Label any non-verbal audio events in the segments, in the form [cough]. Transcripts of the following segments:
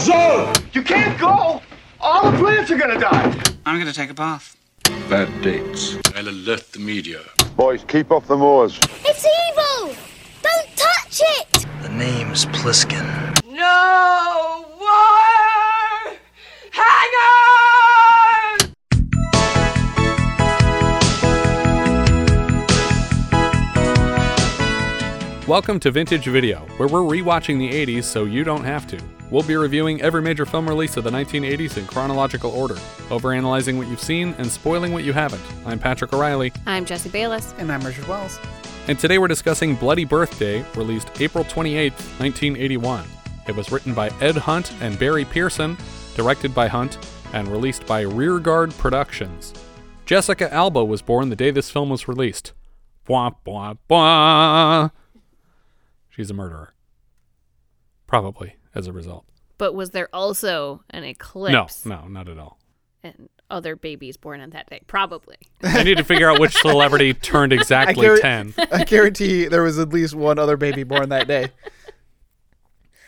zone! You can't go! All the plants are gonna die! I'm gonna take a bath. Bad dates. I'll alert the media. Boys, keep off the moors. It's evil! Don't touch it! The name's Pliskin. No wire hanger! Welcome to Vintage Video, where we're rewatching the 80s so you don't have to. We'll be reviewing every major film release of the 1980s in chronological order, overanalyzing what you've seen and spoiling what you haven't. I'm Patrick O'Reilly, I'm Jesse Bayless. And I'm Richard Wells. and today we're discussing Bloody Birthday, released April 28, 1981. It was written by Ed Hunt and Barry Pearson, directed by Hunt, and released by Rearguard Productions. Jessica Alba was born the day this film was released. Bwah, bwah, bwah. She's a murderer. Probably as a result. But was there also an eclipse? No, no, not at all. And other babies born on that day? Probably. [laughs] I need to figure out which [laughs] celebrity turned exactly guar- 10. [laughs] I guarantee there was at least one other baby born that day.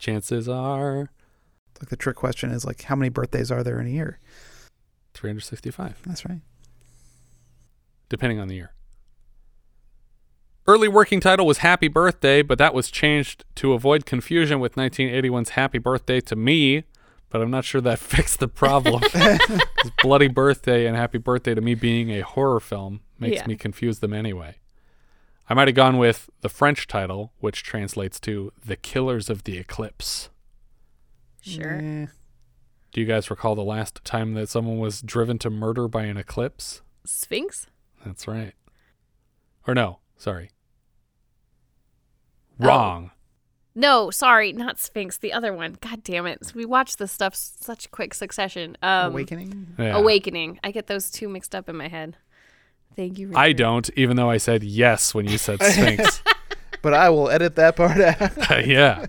Chances are Like the trick question is like, how many birthdays are there in a year? 365, That's right. depending on the year. Early working title was Happy Birthday, but that was changed to avoid confusion with 1981's Happy Birthday to Me, but I'm not sure that [laughs] fixed the problem. [laughs] [laughs] Bloody Birthday and Happy Birthday to Me being a horror film makes Yeah. me confuse them anyway. I might have gone with the French title, which translates to The Killers of the Eclipse. Sure. Do you guys recall the last time that someone was driven to murder by an eclipse? Sphinx? That's right. Or no, sorry. Oh. Wrong. No, sorry, not Sphinx. The other one. God damn it. We watched this stuff such quick succession. Um, Awakening? Yeah. Awakening. I get those two mixed up in my head. Thank you. I don't, even though I said yes when you said Sphinx. [laughs] But I will edit that part out. [laughs] yeah.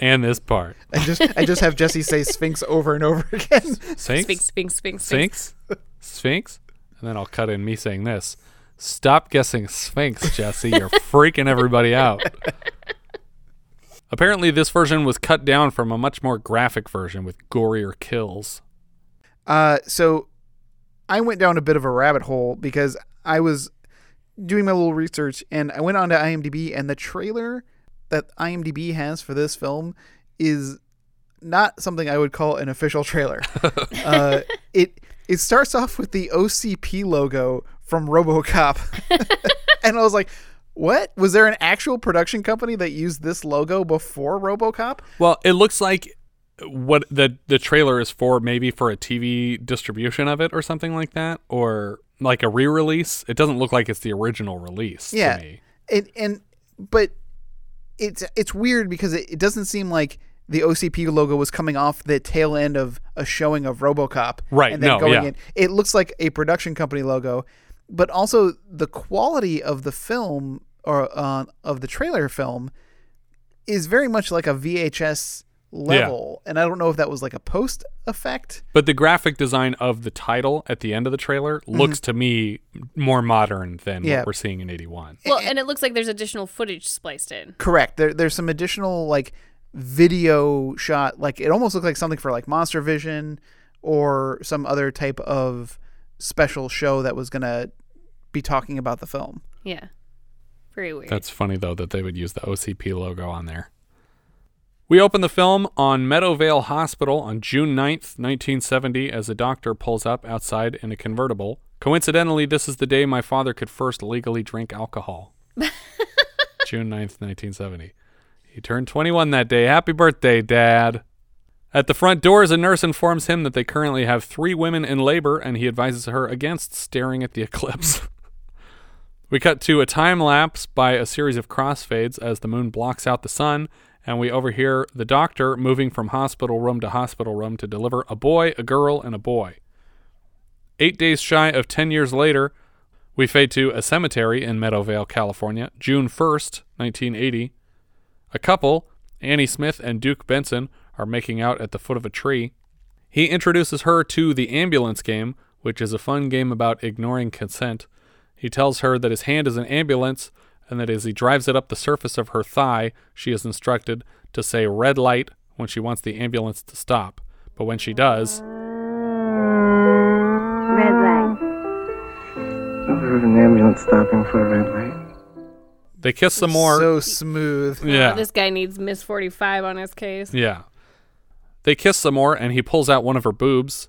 And this part. I just I just have Jesse say [laughs] Sphinx over and over again. Sphinx? Sphinx, Sphinx, Sphinx, Sphinx. Sphinx? Sphinx? And then I'll cut in me saying this. Stop guessing Sphinx, Jesse. You're freaking everybody out. Apparently, this version was cut down from a much more graphic version with gorier kills. Uh, so I went down a bit of a rabbit hole because I was doing my little research and I went onto IMDb and the trailer that IMDb has for this film is not something I would call an official trailer. [laughs] uh, it it starts off with the OCP logo from RoboCop, [laughs] and I was like, "What? Was there an actual production company that used this logo before RoboCop?" Well, it looks like what the the trailer is for maybe for a TV distribution of it or something like that or like a re-release. It doesn't look like it's the original release yeah to me. and and but it's it's weird because it, it doesn't seem like the OCP logo was coming off the tail end of a showing of RoboCop, Right, And then no, going yeah. in, it looks like a production company logo, but also the quality of the film or uh, of the trailer film is very much like a VHS level, and I don't know if that was like a post effect. But the graphic design of the title at the end of the trailer looks to me more modern than Yeah. what we're seeing in 81. Well, and it looks like there's additional footage spliced in. Correct. There, there's some additional like video shot. Like it almost looked like something for like Monster Vision or some other type of special show that was gonna be talking about the film. Yeah. Very weird. That's funny though that they would use the OCP logo on there. We open the film on Meadowvale Hospital on June 9th, 1970, as a doctor pulls up outside in a convertible. Coincidentally, this is the day my father could first legally drink alcohol. [laughs] June 9th, 1970. He turned 21 that day. Happy birthday, Dad. At the front doors, a nurse informs him that they currently have three women in labor, and he advises her against staring at the [laughs] eclipse. We cut to a time lapse by a series of crossfades as the moon blocks out the sun, and we overhear the doctor moving from hospital room to hospital room to deliver a boy, a girl, and a boy. Eight days shy of 10 years later, we fade to a cemetery in Meadowvale, California, June 1st, 1980. A couple, Annie Smith and Duke Benson, are making out at the foot of a tree. He introduces her to the ambulance game, which is a fun game about ignoring consent. He tells her that his hand is an ambulance and that as he drives it up the surface of her thigh, she is instructed to say red light, when she wants the ambulance to stop. But when she does, Red light. Never heard an ambulance stopping for a red light. they kiss some more. So smooth. yeah. This guy needs Miss 45 on his case. Yeah. They kiss some more, and he pulls out one of her boobs.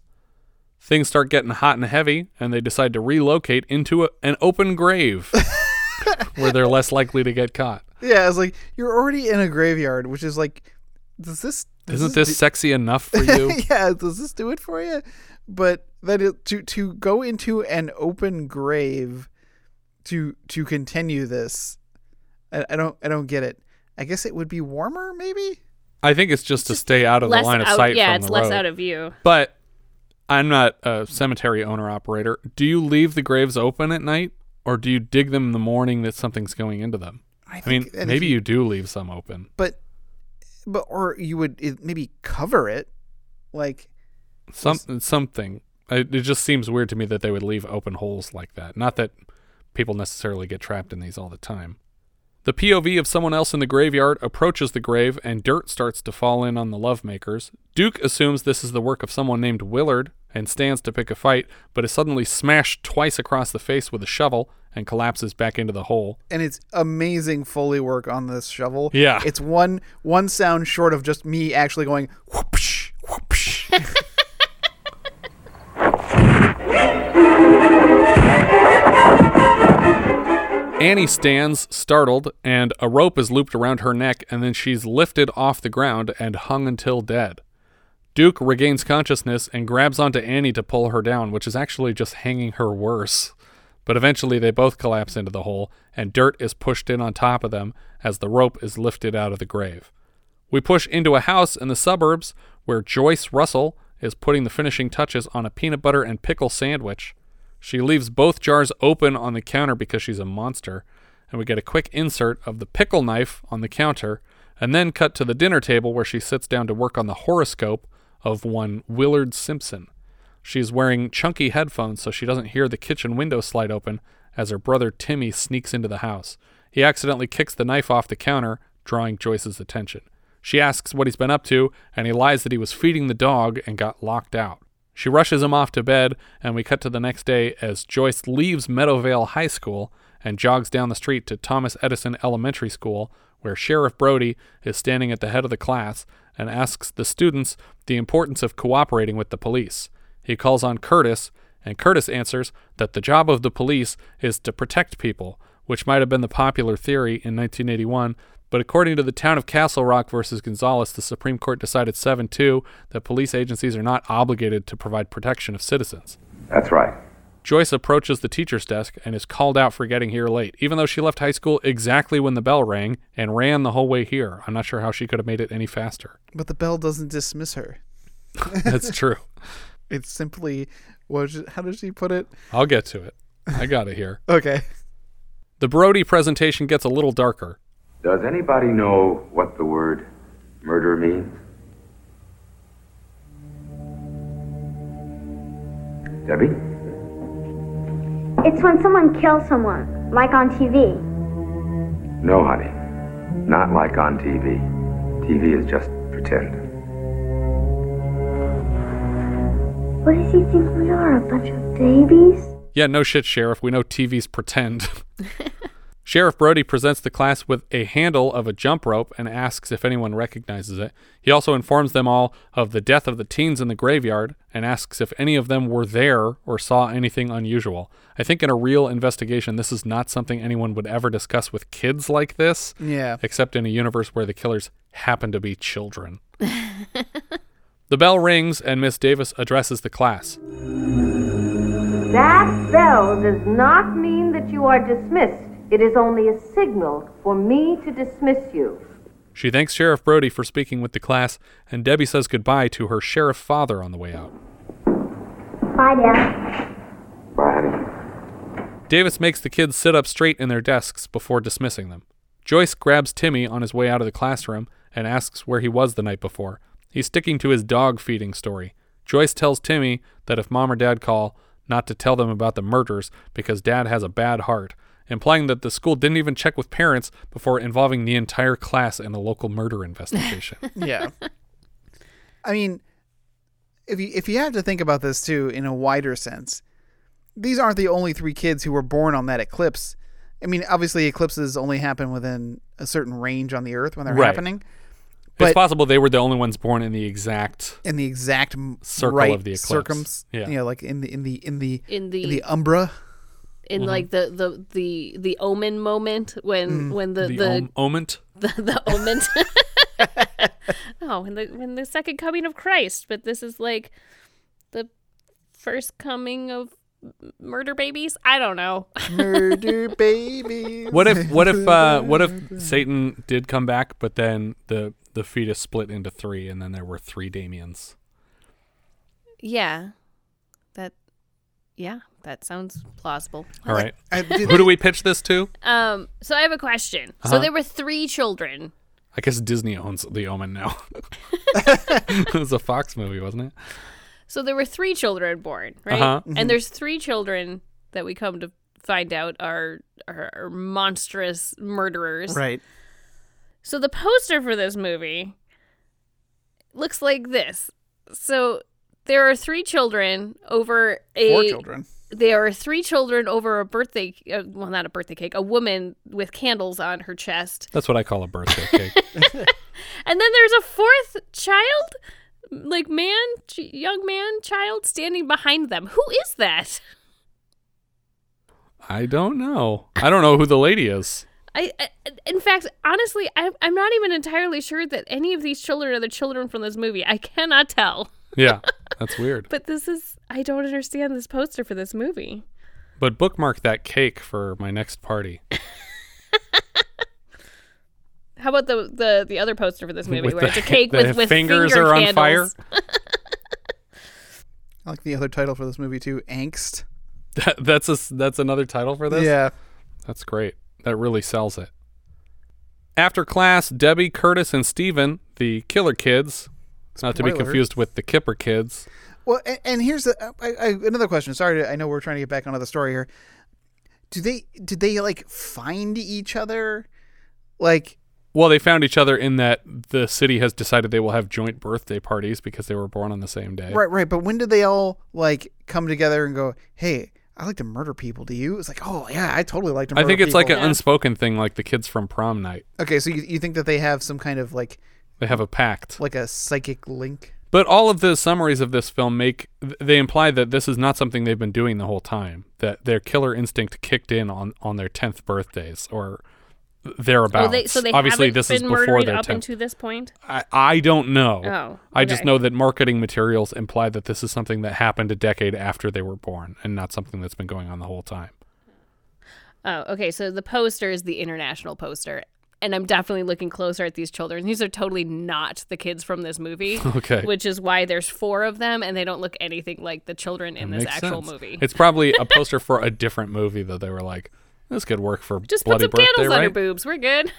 Things start getting hot and heavy, and they decide to relocate into a, an open grave [laughs] where they're less likely to get caught. Yeah, it's like you're already in a graveyard, which is like, does this? Does Isn't this do- sexy enough for [laughs] you? yeah, does this do it for you? But that it, to to go into an open grave to to continue this, I, I don't I don't get it. I guess it would be warmer, maybe. I think it's just to stay out of the line of out, sight yeah, from it's the less road. out of view. But I'm not a cemetery owner operator. Do you leave the graves open at night, or do you dig them in the morning that something's going into them? I, mean, think- and if maybe you- you do leave some open. But but or you would it, maybe cover it, like Some something. It, it just seems weird to me that they would leave open holes like that. Not that people necessarily get trapped in these all the time. The POV of someone else in the graveyard approaches the grave, and dirt starts to fall in on the lovemakers. Duke assumes this is the work of someone named Willard and stands to pick a fight, but is suddenly smashed twice across the face with a shovel and collapses back into the hole. and it's amazing foley work on this shovel. Yeah. it's one one sound short of just me actually going whoopsh whoopsh. [laughs] [laughs] Annie stands, startled, and a rope is looped around her neck, and then she's lifted off the ground and hung until dead. Duke regains consciousness and grabs onto Annie to pull her down, which is actually just hanging her worse. But eventually they both collapse into the hole, and dirt is pushed in on top of them as the rope is lifted out of the grave. We push into a house in the suburbs where Joyce Russell is putting the finishing touches on a peanut butter and pickle sandwich. She leaves both jars open on the counter because she's a monster, and we get a quick insert of the pickle knife on the counter, and then cut to the dinner table where she sits down to work on the horoscope of one Willard Simpson. She's wearing chunky headphones so she doesn't hear the kitchen window slide open as her brother Timmy sneaks into the house. He accidentally kicks the knife off the counter, drawing Joyce's attention. She asks what he's been up to, and he lies that he was feeding the dog and got locked out. She rushes him off to bed, and we cut to the next day as Joyce leaves Meadowvale High School and jogs down the street to Thomas Edison Elementary School, where Sheriff Brody is standing at the head of the class and asks the students the importance of cooperating with the police. He calls on Curtis, and Curtis answers that the job of the police is to protect people, which might have been the popular theory in 1981, but according to the town of Castle Rock versus Gonzales, the Supreme Court decided 7 2 that police agencies are not obligated to provide protection of citizens. That's right. Joyce approaches the teacher's desk and is called out for getting here late, even though she left high school exactly when the bell rang and ran the whole way here. I'm not sure how she could have made it any faster. but the bell doesn't dismiss her. [laughs] That's true. [laughs] It's simply what? is it- How does she put it? I'll get to it. I got it here. [laughs] Okay. The Brody presentation gets a little darker. Does anybody know what the word murder means? Debbie? It's when someone kills someone, like on TV. No, honey. Not like on TV. TV is just pretend. What does he think we are? A bunch of babies? Yeah, no shit, Sheriff. We know TVs pretend. [laughs] Sheriff Brody presents the class with a handle of a jump rope and asks if anyone recognizes it. He also informs them all of the death of the teens in the graveyard and asks if any of them were there or saw anything unusual. I think in a real investigation, this is not something anyone would ever discuss with kids like this, Yeah. except in a universe where the killers happen to be children. [laughs] the bell rings and Miss Davis addresses the class. That bell does not mean that you are dismissed. It is only a signal for me to dismiss you. She thanks Sheriff Brody for speaking with the class, and Debbie says goodbye to her sheriff father on the way out. Bye, Dad. Bye, honey. Davis makes the kids sit up straight in their desks before dismissing them. Joyce grabs Timmy on his way out of the classroom and asks where he was the night before. He's sticking to his dog feeding story. Joyce tells Timmy that if mom or dad call, not to tell them about the murders because dad has a bad heart, implying that the school didn't even check with parents before involving the entire class in a local murder [laughs] investigation. Yeah. I mean, if you if you have to think about this too in a wider sense, these aren't the only three kids who were born on that eclipse. I mean, obviously eclipses only happen within a certain range on the Earth when they're Right. happening. it's possible they were the only ones born in the exact in the exact Circle right of the eclipse. circums, Yeah. you know, like in the in the in the In the- in the umbra. In like the, the the the omen moment when when the the, the om- oment. [laughs] the, the omen. [laughs] oh, when the when the second coming of Christ, but this is like the first coming of murder babies. I don't know. [laughs] Murder baby. What if what if uh, what if Satan did come back, but then the the fetus split into three, and then there were three Damiens? yeah, that yeah, that sounds plausible. All right, [laughs] who do we pitch this to? Um, so I have a question. Uh-huh. So there were three children. I guess Disney owns The Omen now. [laughs] it was a Fox movie, wasn't it? So there were three children born, right? Uh-huh. And there's three children that we come to find out are are, are monstrous murderers. right. So the poster for this movie looks like this. So there are three children over a Four children. There are three children over a birthday uh, well not a birthday cake, a woman with candles on her chest. That's what I call a birthday cake. [laughs] [laughs] And then there's a fourth child, like man, ch- young man, child standing behind them. Who is that? I don't know. I don't know who the lady is. I, I in fact, honestly, I, I'm not even entirely sure that any of these children are the children from this movie. I cannot tell. Yeah, that's weird. [laughs] But this is I don't understand this poster for this movie. But bookmark that cake for my next party. [laughs] How about the the, the other poster for this [laughs] movie With where the- it's a cake the with, with fingers finger are on candles. fire? I like the other title for this movie too, Angst. That, that's a, that's another title for this. Yeah. That's great. That really sells it. After class, Debbie, Curtis, and Steven, the killer kids, not to be confused with the Kipper kids. Well, and, and here's the, I, I, another question. Sorry, to, I know we're trying to get back onto the story here. Do they did they like find each other? Like Well, they found each other in that the city has decided they will have joint birthday parties because they were born on the same day. right, right. But when did they all like come together and go, "Hey, I like to murder people"? Do you? It's like, oh yeah, I totally like to. Murder people. I think it's like an people." unspoken thing, like the kids from prom night. Okay, so you, you think that they have some kind of like They have a pact. like a psychic link? But all of the summaries of this film make they imply that this is not something they've been doing the whole time. That their killer instinct kicked in on on their tenth birthdays or thereabouts. Oh, they, so they Obviously, this been is before murdering their up tenth. into this point. I, I don't know. Oh, I just know that marketing materials imply that this is something that happened a decade after they were born, and not something that's been going on the whole time. Oh, okay. So the poster is the international poster. And I'm definitely looking closer at these children. These are totally not the kids from this movie. [laughs] Okay. Which is why there's four of them and they don't look anything like the children in this actual sense. movie. It's probably a [laughs] poster for a different movie that they were like, "This could work for Just put Bloody some Birthday, candles on right?" her boobs. We're good.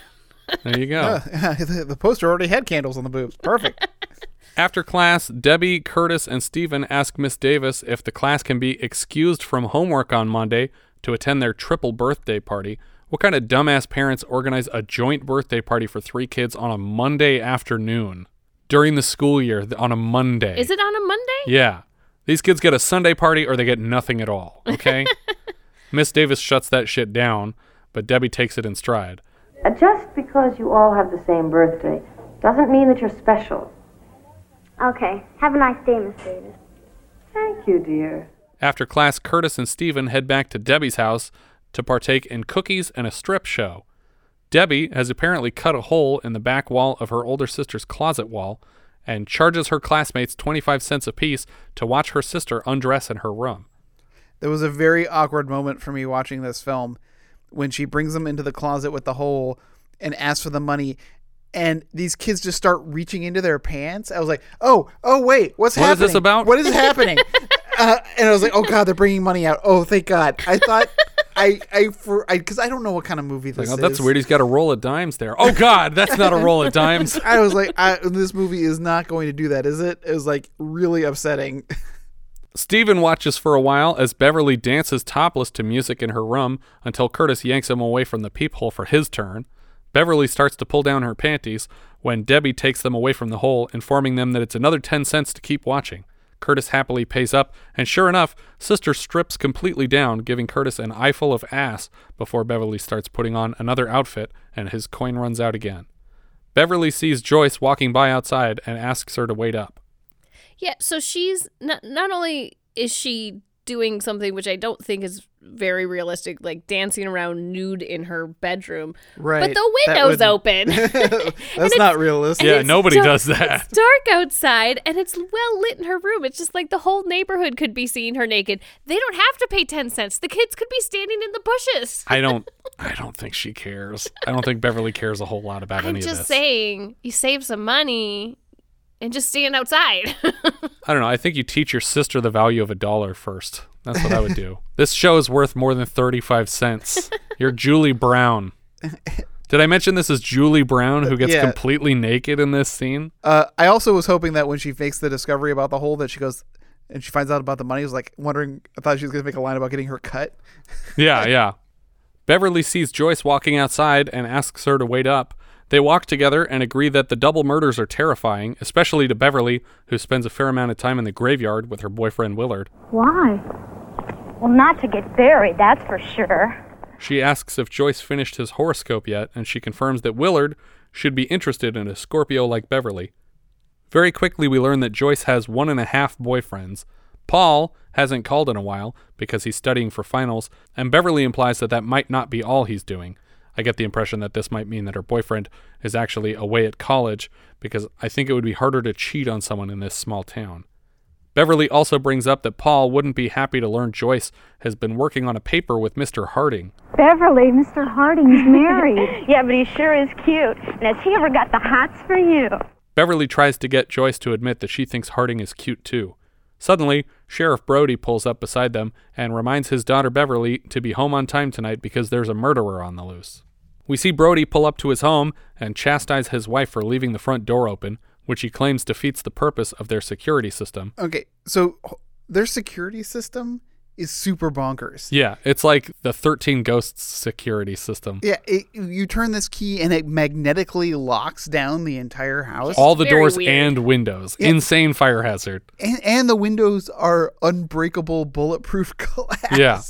There you go. [laughs] the, the poster already had candles on the boobs. Perfect. After class, Debbie, Curtis, and Stephen ask Miss Davis if the class can be excused from homework on Monday to attend their triple birthday party. What kind of dumbass parents organize a joint birthday party for three kids on a Monday afternoon during the school year on a Monday? Is it on a Monday? Yeah. These kids get a Sunday party or they get nothing at all, okay? [laughs] Miss Davis shuts that shit down, but Debbie takes it in stride. Uh, Just because you all have the same birthday doesn't mean that you're special. Okay. Have a nice day, Miss Davis. Thank you, dear. After class, Curtis and Stephen head back to Debbie's house to partake in cookies and a strip show. Debbie has apparently cut a hole in the back wall of her older sister's closet wall and charges her classmates 25 cents apiece to watch her sister undress in her room. There was a very awkward moment for me watching this film when she brings them into the closet with the hole and asks for the money. And these kids just start reaching into their pants. I was like, "Oh, oh, wait, what's What is happening? this about?" What is happening?" [laughs] uh, and I was like, "Oh God, they're bringing money out. Oh, thank God." I thought, I, I, for, I, because I don't know what kind of movie this Like, oh, that's is. weird. He's got a roll of dimes there. Oh, God, that's not a roll of dimes. [laughs] I was like, I, this movie is not going to do that, is it? It was like really upsetting. [laughs] Steven watches for a while as Beverly dances topless to music in her room until Curtis yanks him away from the peephole for his turn. Beverly starts to pull down her panties when Debbie takes them away from the hole, informing them that it's another 10 cents to keep watching. Curtis happily pays up, and sure enough, Sister strips completely down, giving Curtis an eyeful of ass before Beverly starts putting on another outfit and his coin runs out again. Beverly sees Joyce walking by outside and asks her to wait up. Yeah, so she's not not only is she doing something which I don't think is very realistic, like dancing around nude in her bedroom. Right. But the That window's would- open. [laughs] [laughs] That's not realistic. Yeah, nobody dark- does that. It's dark outside and it's well lit in her room. It's just like the whole neighborhood could be seeing her naked. They don't have to pay 10 cents. The kids could be standing in the bushes. I don't [laughs] I don't think she cares. I don't think Beverly cares a whole lot about I'm any of just saying, you save some money and just stand outside. [laughs] I don't know. I think you teach your sister the value of a dollar first. That's what I would do. [laughs] this show is worth more than 35 cents. You're Julie Brown. [laughs] Did I mention this is Julie Brown who gets Yeah. completely naked in this scene? Uh, I also was hoping that when she makes the discovery about the hole, that she goes and she finds out about the money. I was like wondering. I thought she was gonna make a line about getting her cut. Yeah, yeah. Beverly sees Joyce walking outside and asks her to wait up. They walk together and agree that the double murders are terrifying, especially to Beverly, who spends a fair amount of time in the graveyard with her boyfriend Willard. Why? Well, not to get buried, that's for sure. She asks if Joyce finished his horoscope yet, and she confirms that Willard should be interested in a Scorpio like Beverly. Very quickly, we learn that Joyce has one and a half boyfriends. Paul hasn't called in a while because he's studying for finals, and Beverly implies that that might not be all he's doing. I get the impression that this might mean that her boyfriend is actually away at college because I think it would be harder to cheat on someone in this small town. Beverly also brings up that Paul wouldn't be happy to learn Joyce has been working on a paper with Mr. Harding. Beverly, Mr. Harding's married. [laughs] yeah, but he sure is cute. And has he ever got the hots for you? Beverly tries to get Joyce to admit that she thinks Harding is cute too. Suddenly, Sheriff Brody pulls up beside them and reminds his daughter Beverly to be home on time tonight because there's a murderer on the loose. We see Brody pull up to his home and chastise his wife for leaving the front door open, which he claims defeats the purpose of their security system. Okay, so their security system is super bonkers. Yeah, it's like the 13 Ghosts security system. Yeah, it, you turn this key and it magnetically locks down the entire house. All the Very doors weird. and windows. Yeah. Insane fire hazard. and, and the windows are unbreakable, bulletproof [laughs] glass. Yeah.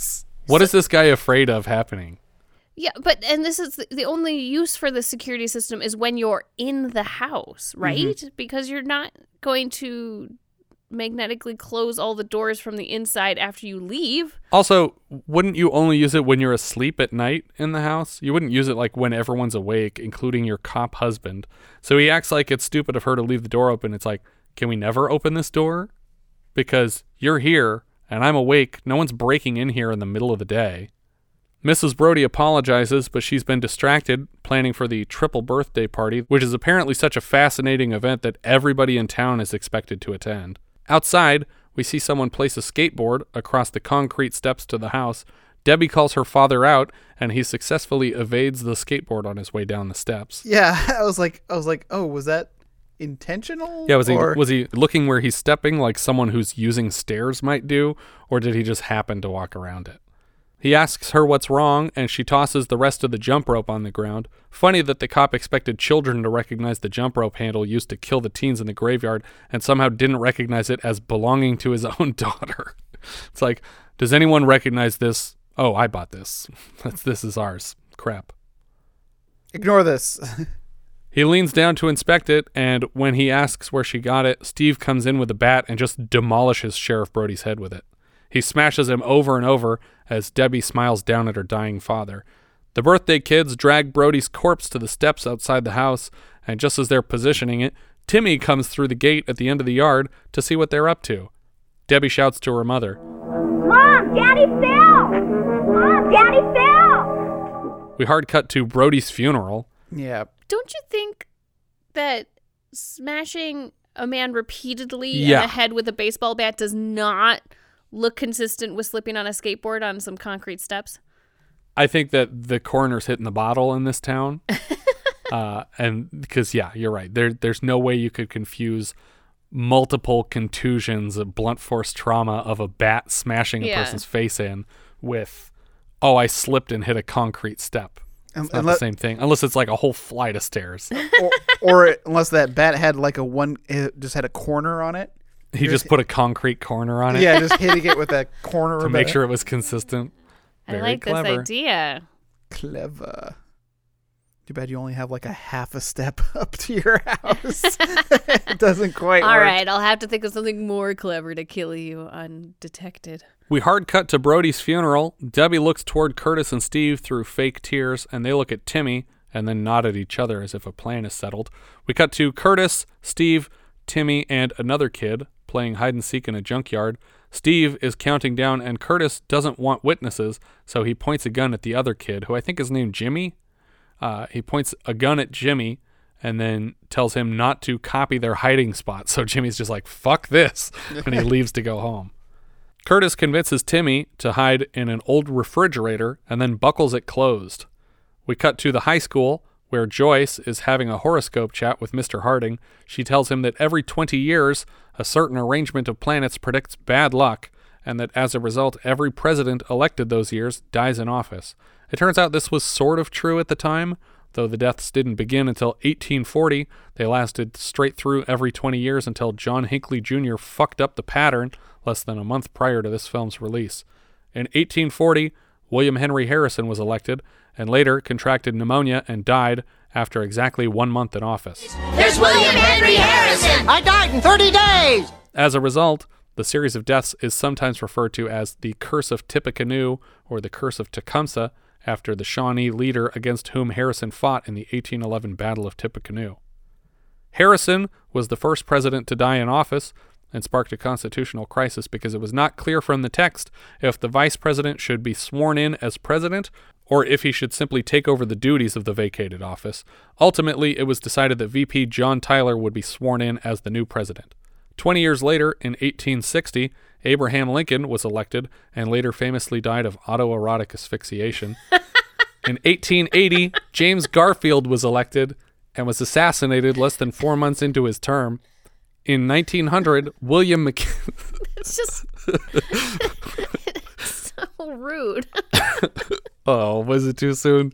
What is this guy afraid of happening? Yeah, but and this is the, the only use for the security system is when you're in the house, mm-hmm. right? Because you're not going to magnetically close all the doors from the inside after you leave. Also, wouldn't you only use it when you're asleep at night in the house? You wouldn't use it like when everyone's awake, including your cop husband. So he acts like it's stupid of her to leave the door open. It's like, can we never open this door? Because you're here and I'm awake. No one's breaking in here in the middle of the day. Mrs. Brody apologizes, but she's been distracted planning for the triple birthday party, which is apparently such a fascinating event that everybody in town is expected to attend. Outside, we see someone place a skateboard across the concrete steps to the house. Debbie calls her father out, and he successfully evades the skateboard on his way down the steps. Yeah, [laughs] I was like, I was like, oh, was that intentional? Yeah, was he Or- was he looking where he's stepping like someone who's using stairs might do, or did he just happen to walk around it? He asks her what's wrong, and she tosses the rest of the jump rope on the ground. Funny that the cop expected children to recognize the jump rope handle used to kill the teens in the graveyard, and somehow didn't recognize it as belonging to his [laughs] own daughter. It's like, does anyone recognize this? Oh, I bought this. [laughs] This is ours. Crap. Ignore this. [laughs] He leans down to inspect it, and when he asks where she got it, Steve comes in with a bat and just demolishes Sheriff Brody's head with it. He smashes him over and over as Debbie smiles down at her dying father. The birthday kids drag Brody's corpse to the steps outside the house, and just as they're positioning it, Timmy comes through the gate at the end of the yard to see what they're up to. Debbie shouts to her mother. Mom, Daddy fell! Mom, Daddy fell! We hard cut to Brody's funeral. yeah, Don't you think that smashing a man repeatedly Yeah. in the head with a baseball bat does not look consistent with slipping on a skateboard on some concrete steps? I think that the coroner's hitting the bottle in this town. [laughs] uh, and because, yeah, you're right. There, there's no way you could confuse multiple contusions of blunt force trauma of a bat smashing a Yeah. person's face in with, oh, I slipped and hit a concrete step. Um, It's not unless- the same thing, unless it's like a whole flight of stairs. [laughs] or, or unless that bat had like a one, it just had a corner on it. He just put a concrete corner on it. Yeah, just hitting it with a [laughs] corner to make sure it was consistent. I like clever. this idea. Clever. Too bad you only have like a half a step [laughs] up to your house. [laughs] it doesn't quite All work. right, I'll have to think of something more clever to kill you undetected. We hard cut to Brody's funeral. Debbie looks toward Curtis and Steve through fake tears, and they look at Timmy and then nod at each other as if a plan is settled. We cut to Curtis, Steve, Timmy, and another kid playing hide and seek in a junkyard. Steve is counting down, and Curtis doesn't want witnesses, so he points a gun at the other kid, who I think is named Jimmy. Uh, he points a gun at Jimmy and then tells him not to copy their hiding spot. [laughs] So Jimmy's just like, fuck this. And he [laughs] leaves to go home. Curtis convinces Timmy to hide in an old refrigerator and then buckles it closed. We cut to the high school where Joyce is having a horoscope chat with Mr. Harding. She tells him that every 20 years, a certain arrangement of planets predicts bad luck, and that as a result, every president elected those years dies in office. It turns out this was sort of true at the time, though the deaths didn't begin until 1840. They lasted straight through every 20 years until John Hinckley Jr. fucked up the pattern less than a month prior to this film's release. In 1840, William Henry Harrison was elected and later contracted pneumonia and died after exactly one month in office. There's William Henry Harrison. I died in 30 days. As a result, the series of deaths is sometimes referred to as the Curse of Tippecanoe or the Curse of Tecumseh, after the Shawnee leader against whom Harrison fought in the 1811 Battle of Tippecanoe. Harrison was the first president to die in office and sparked a constitutional crisis because it was not clear from the text if the vice president should be sworn in as president or if he should simply take over the duties of the vacated office. Ultimately, it was decided that VP John Tyler would be sworn in as the new president. Twenty years later, in 1860, Abraham Lincoln was elected and later famously died of autoerotic asphyxiation. [laughs] in 1880, James Garfield was elected and was assassinated less than four months into his term. In 1900, William McKinley. [laughs] It's just [laughs] it's so rude. Oh, was it too soon?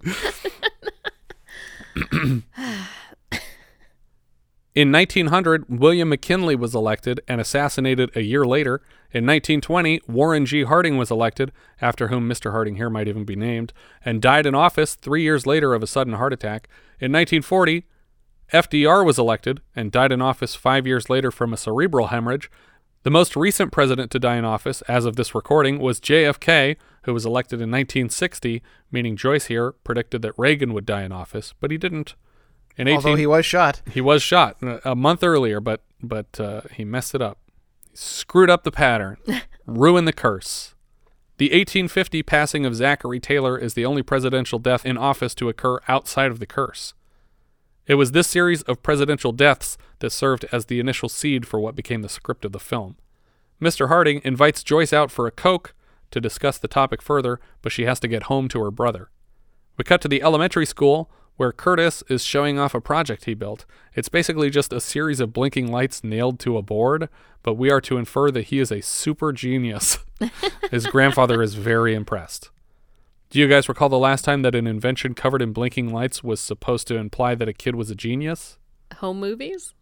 In 1900, William McKinley was elected and assassinated a year later. In 1920, Warren G. Harding was elected, after whom Mr. Harding here might even be named, and died in office three years later of a sudden heart attack. In 1940, FDR was elected and died in office five years later from a cerebral hemorrhage. The most recent president to die in office, as of this recording, was JFK, who was elected in 1960, meaning Joyce here predicted that Reagan would die in office, but he didn't. In Although he was shot. He was shot a a month earlier, but but uh, he messed it up. He screwed up the pattern, [laughs] ruined the curse. The 1850 passing of Zachary Taylor is the only presidential death in office to occur outside of the curse. It was this series of presidential deaths that served as the initial seed for what became the script of the film. Mr. Harding invites Joyce out for a Coke to discuss the topic further, but she has to get home to her brother. We cut to the elementary school where Curtis is showing off a project he built. It's basically just a series of blinking lights nailed to a board, but we are to infer that he is a super genius. [laughs] His grandfather is very impressed. Do you guys recall the last time that an invention covered in blinking lights was supposed to imply that a kid was a genius? Home movies?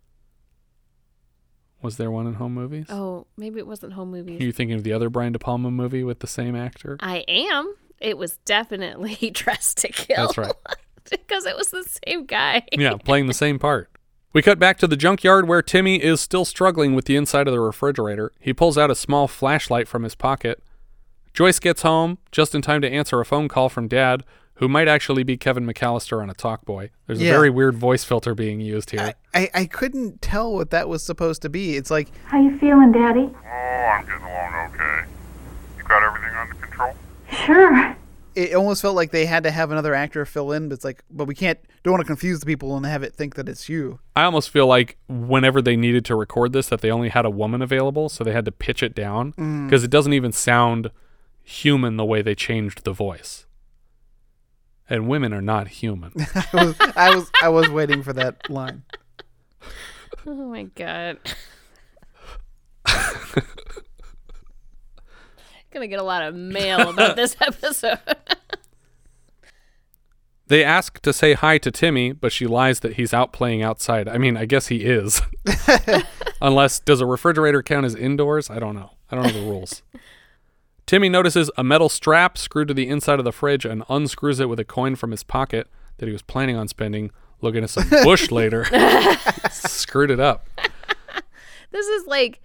Was there one in home movies? Oh, maybe it wasn't home movies. Are you thinking of the other Brian De Palma movie with the same actor? I am. It was definitely [laughs] Dressed to Kill. That's right. [laughs] because it was the same guy. yeah, playing the same part. We cut back to the junkyard where Timmy is still struggling with the inside of the refrigerator. He pulls out a small flashlight from his pocket. Joyce gets home just in time to answer a phone call from Dad, who might actually be Kevin McAllister on a Talkboy. There's Yeah. a very weird voice filter being used here. I, I couldn't tell what that was supposed to be. It's like, How you feeling, Daddy? Oh, I'm getting along okay. You got everything under control? Sure. it almost felt like they had to have another actor fill in, but it's like, but we can't, don't want to confuse the people and have it think that it's you. I almost feel like whenever they needed to record this, that they only had a woman available, so they had to pitch it down Mm. because it doesn't even sound human the way they changed the voice. And women are not human. [laughs] I was, I was, I was waiting for that line. Oh my god. [laughs] Gonna get a lot of mail about this [laughs] episode. They ask to say hi to Timmy, but she lies that he's out playing outside. I mean, I guess he is. Unless, does a refrigerator count as indoors? I don't know. I don't know the rules. Timmy notices a metal strap screwed to the inside of the fridge and unscrews it with a coin from his pocket that he was planning on spending looking at some [laughs] bush later. [laughs] Screwed it up. [laughs] This is like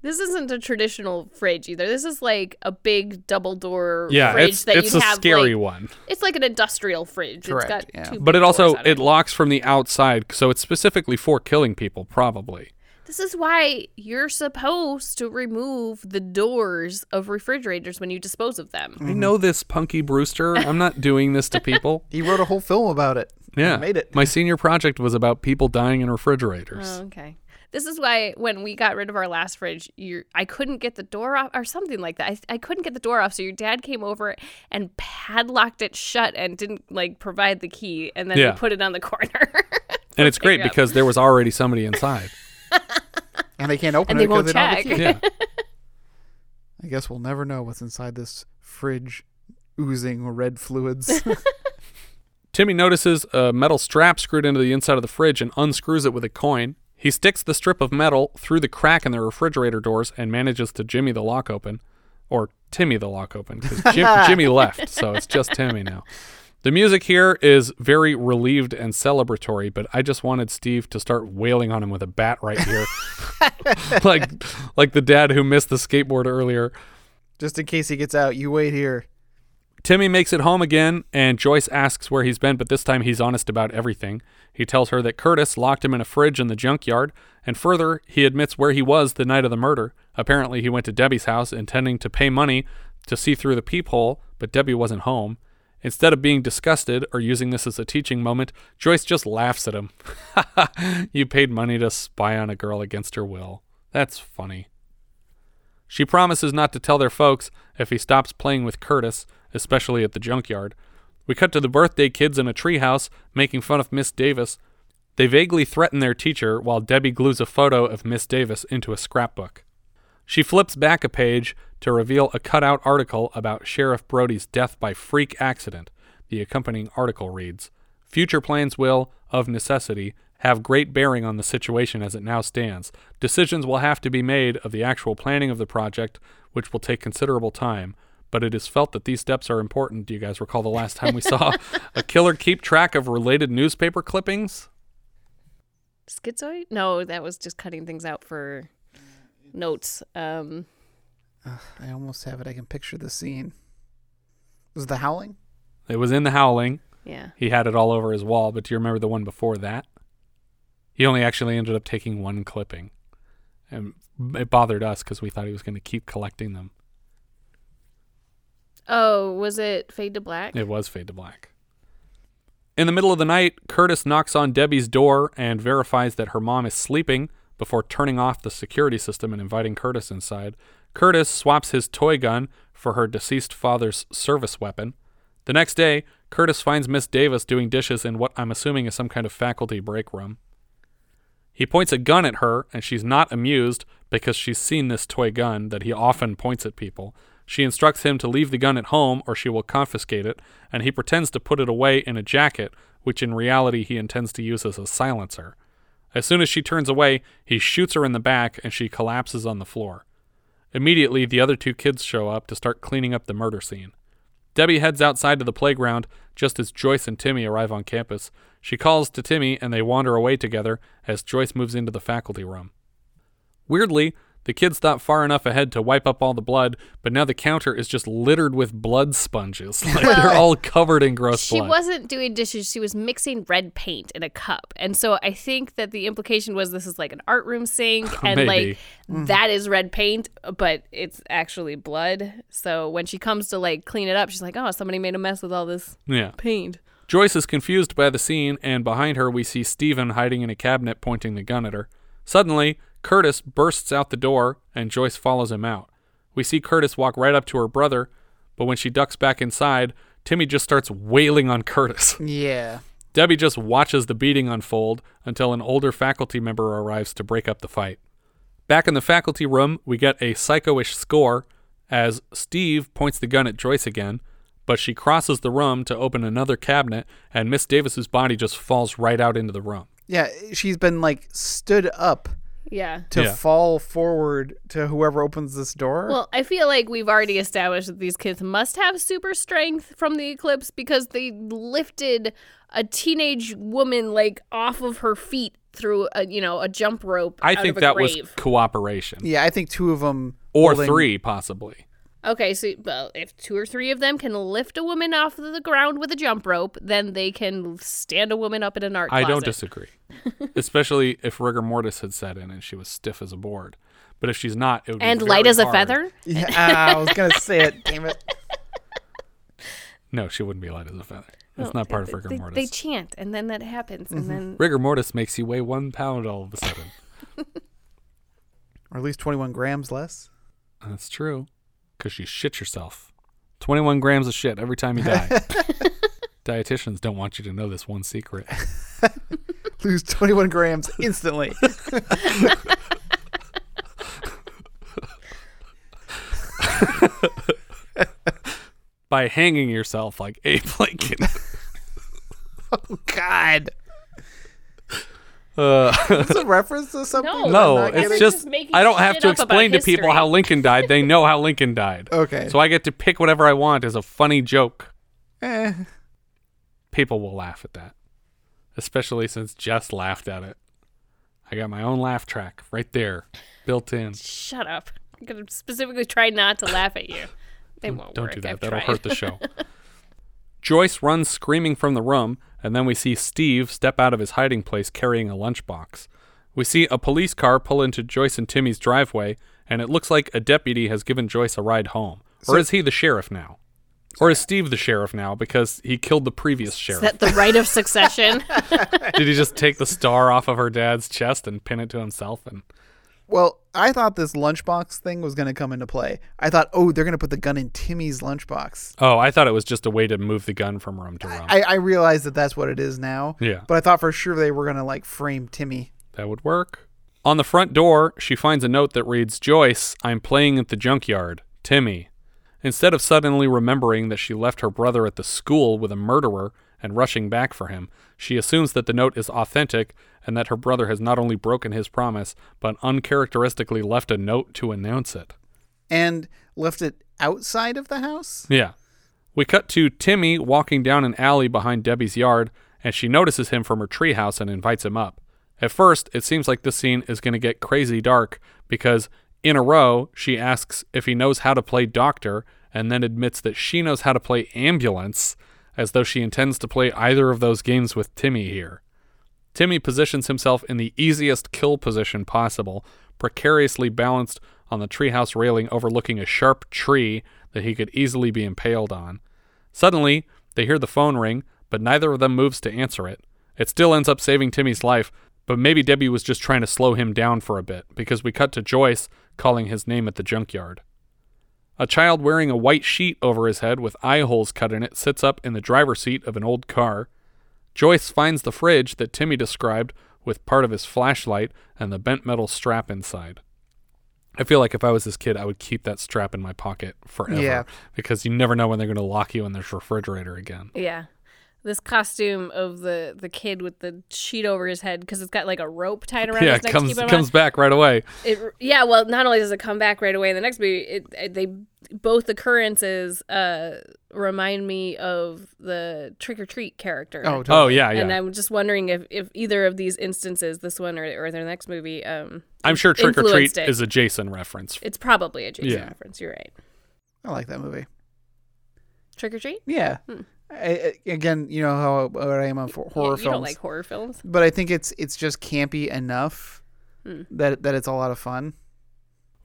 this isn't a traditional fridge either. This is like a big double door Yeah, fridge it's, that it's you'd a have scary like, one. It's like an industrial fridge. Correct, It's got yeah. two But big it also doors it locks from the outside, so it's specifically for killing people, probably. This is why you're supposed to remove the doors of refrigerators when you dispose of them. I know this, Punky Brewster. I'm not doing this to people. [laughs] He wrote a whole film about it. Yeah, made it. My senior project was about people dying in refrigerators. Oh, okay. This is why when we got rid of our last fridge, you I couldn't get the door off or something like that. I, I couldn't get the door off, so your dad came over and padlocked it shut and didn't like provide the key, and then Yeah. we put it on the corner. [laughs] and it's great up. because there was already somebody inside. And they can't open And it they 'cause won't they don't have a key. Yeah. [laughs] I guess we'll never know what's inside this fridge oozing red fluids. [laughs] Timmy notices a metal strap screwed into the inside of the fridge and unscrews it with a coin. He sticks the strip of metal through the crack in the refrigerator doors and manages to jimmy the lock open. Or Timmy the lock open, because Jim, [laughs] Jimmy left, so it's just Timmy now. The music here is very relieved and celebratory, but I just wanted Steve to start wailing on him with a bat right here. [laughs] [laughs] like like the dad who missed the skateboard earlier. Just in case he gets out, you wait here. Timmy makes it home again, and Joyce asks where he's been, but this time he's honest about everything. He tells her that Curtis locked him in a fridge in the junkyard, and further, he admits where he was the night of the murder. Apparently, he went to Debbie's house intending to pay money to see through the peephole, but Debbie wasn't home. Instead of being disgusted or using this as a teaching moment, Joyce just laughs at him. [laughs] you paid money to spy on a girl against her will. That's funny. She promises not to tell their folks if he stops playing with Curtis, especially at the junkyard. We cut to the birthday kids in a treehouse making fun of Miss Davis. They vaguely threaten their teacher while Debbie glues a photo of Miss Davis into a scrapbook. She flips back a page to reveal a cutout article about Sheriff Brody's death by freak accident. The accompanying article reads Future plans will, of necessity, have great bearing on the situation as it now stands. Decisions will have to be made of the actual planning of the project, which will take considerable time. But it is felt that these steps are important. Do you guys recall the last time we saw [laughs] a killer keep track of related newspaper clippings? Schizoid? No, that was just cutting things out for notes. Um, I almost have it. I can picture the scene. Was it the howling? It was in The Howling. Yeah. He had it all over his wall, but do you remember the one before that? He only actually ended up taking one clipping. And it bothered us because we thought he was going to keep collecting them. oh, was it Fade to Black? It was Fade to Black. In the middle of the night, Curtis knocks on Debbie's door and verifies that her mom is sleeping before turning off the security system and inviting Curtis inside. Curtis swaps his toy gun for her deceased father's service weapon. The next day, Curtis finds Miss Davis doing dishes in what I'm assuming is some kind of faculty break room. He points a gun at her, and she's not amused because she's seen this toy gun that he often points at people. She instructs him to leave the gun at home or she will confiscate it, and he pretends to put it away in a jacket, which in reality he intends to use as a silencer. As soon as she turns away, he shoots her in the back and she collapses on the floor. Immediately, the other two kids show up to start cleaning up the murder scene. Debbie heads outside to the playground just as Joyce and Timmy arrive on campus. She calls to Timmy and they wander away together as Joyce moves into the faculty room. Weirdly, the kids thought far enough ahead to wipe up all the blood, but now the counter is just littered with blood sponges. [laughs] Like they're all covered in gross She blood. wasn't doing dishes. She was mixing red paint in a cup. And so I think that the implication was this is like an art room sink [laughs] and like that is red paint, but it's actually blood. So when she comes to like clean it up, she's like, oh, somebody made a mess with all this Yeah. paint. Joyce is confused by the scene, and behind her we see Stephen hiding in a cabinet pointing the gun at her. Suddenly, Curtis bursts out the door, and Joyce follows him out. We see Curtis walk right up to her brother, but when she ducks back inside, Timmy just starts wailing on Curtis. [laughs] Yeah. Debbie just watches the beating unfold until an older faculty member arrives to break up the fight. Back in the faculty room, we get a psycho-ish score as Steve points the gun at Joyce again, but she crosses the room to open another cabinet, and Miss Davis's body just falls right out into the room. Yeah, she's been like stood up Yeah. to Yeah. fall forward to whoever opens this door. Well, I feel like we've already established that these kids must have super strength from the eclipse because they lifted a teenage woman like off of her feet through a you know a jump rope. I out think of a that was cooperation. yeah, I think two of them Or holding- three, possibly. Okay, so well, if two or three of them can lift a woman off of the ground with a jump rope, then they can stand a woman up in an art I closet. don't disagree. [laughs] Especially if rigor mortis had set in and she was stiff as a board. But if she's not, it would be And very light as a hard. feather. Yeah, ah, I was gonna say it. Damn it. [laughs] No, she wouldn't be light as a feather. It's No, not part of they- rigor they, mortis. They chant, and then that happens, and then Rigor mortis makes you weigh one pound all of a sudden. [laughs] Or at least twenty-one grams less. That's true. Because you shit yourself. 21 grams of shit every time you die. [laughs] Dietitians don't want you to know this one secret. [laughs] Lose twenty-one grams instantly. [laughs] By hanging yourself like Abe Lincoln. oh God. Uh, Is a reference to something? No, no, it's getting? just, I don't have to explain to people how Lincoln died. They know how Lincoln died. [laughs] Okay. So I get to pick whatever I want as a funny joke. Eh. People will laugh at that. Especially since Jess laughed at it. I got my own laugh track right there, built in. shut up. I'm gonna specifically try not to laugh at you. They won't Don't work. do that. I've That'll tried. hurt the show. [laughs] Joyce runs screaming from the room, and then we see Steve step out of his hiding place carrying a lunchbox. We see a police car pull into Joyce and Timmy's driveway, and it looks like a deputy has given Joyce a ride home. Or is he the sheriff now? Or is Steve the sheriff now because he killed the previous sheriff? Is sheriff? that the right of succession? [laughs] Did he just take the star off of her dad's chest and pin it to himself? And Well, I thought this lunchbox thing was going to come into play. I thought, oh, they're going to put the gun in Timmy's lunchbox. oh, I thought it was just a way to move the gun from room to room. I, I realize that that's what it is now. Yeah. But I thought for sure they were going to like frame Timmy. That would work. On the front door, she finds a note that reads Joyce, I'm playing at the junkyard. Timmy. Instead of suddenly remembering that she left her brother at the school with a murderer and rushing back for him, she assumes that the note is authentic and that her brother has not only broken his promise, but uncharacteristically left a note to announce it. And left it outside of the house? Yeah. We cut to Timmy walking down an alley behind Debbie's yard, and she notices him from her treehouse and invites him up. At first, it seems like this scene is going to get crazy dark because, in a row, she asks if he knows how to play doctor and then admits that she knows how to play ambulance, as though she intends to play either of those games with Timmy here. Timmy positions himself in the easiest kill position possible, precariously balanced on the treehouse railing overlooking a sharp tree that he could easily be impaled on. Suddenly, they hear the phone ring, but neither of them moves to answer it. It still ends up saving Timmy's life, but maybe Debbie was just trying to slow him down for a bit, because we cut to Joyce calling his name at the junkyard. A child wearing a white sheet over his head with eye holes cut in it sits up in the driver's seat of an old car. Joyce finds the fridge that Timmy described with part of his flashlight and the bent metal strap inside. I feel like if I was this kid, I would keep that strap in my pocket forever. Yeah. Because you never know when they're going to lock you in this refrigerator again. yeah. This costume of the the kid with the sheet over his head because it's got like a rope tied around yeah, his neck comes to keep him comes on. back right away. It, yeah, well, not only does it come back right away in the next movie, it, it- they both occurrences uh, remind me of the Trick or Treat character. Oh, totally. Oh, yeah, yeah. And. I'm just wondering if, if either of these instances, this one or, or the next movie, um, I'm sure Trick or Treat influenced it. is a Jason reference. It's probably a Jason Yeah. reference. You're right. I like that movie. Trick or Treat. Yeah. Hmm. I, I- again, you know how what I am on for horror Yeah, films. you don't like horror films. but I think it's it's just campy enough Hmm. that that it's a lot of fun.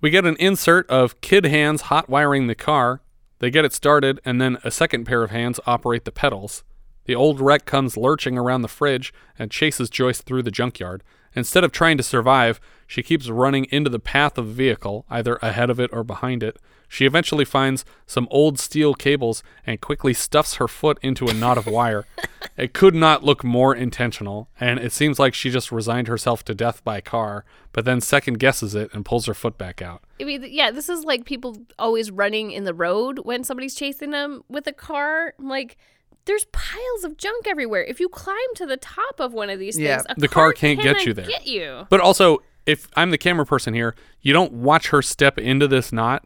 We get an insert of kid hands hot wiring the car. They get it started, and then a second pair of hands operate the pedals. The old wreck comes lurching around the fridge and chases Joyce through the junkyard. Instead of trying to survive, she keeps running into the path of the vehicle, either ahead of it or behind it. She eventually finds some old steel cables and quickly stuffs her foot into a knot of wire. [laughs] it could not look more intentional, and it seems like she just resigned herself to death by car, but then second guesses it and pulls her foot back out. I mean, yeah, this is like people always running in the road when somebody's chasing them with a car. Like, there's piles of junk everywhere. If you climb to the top of one of these Yeah. things, a the car, can't get you there. Get you. But also, if I'm the camera person here, you don't watch her step into this knot.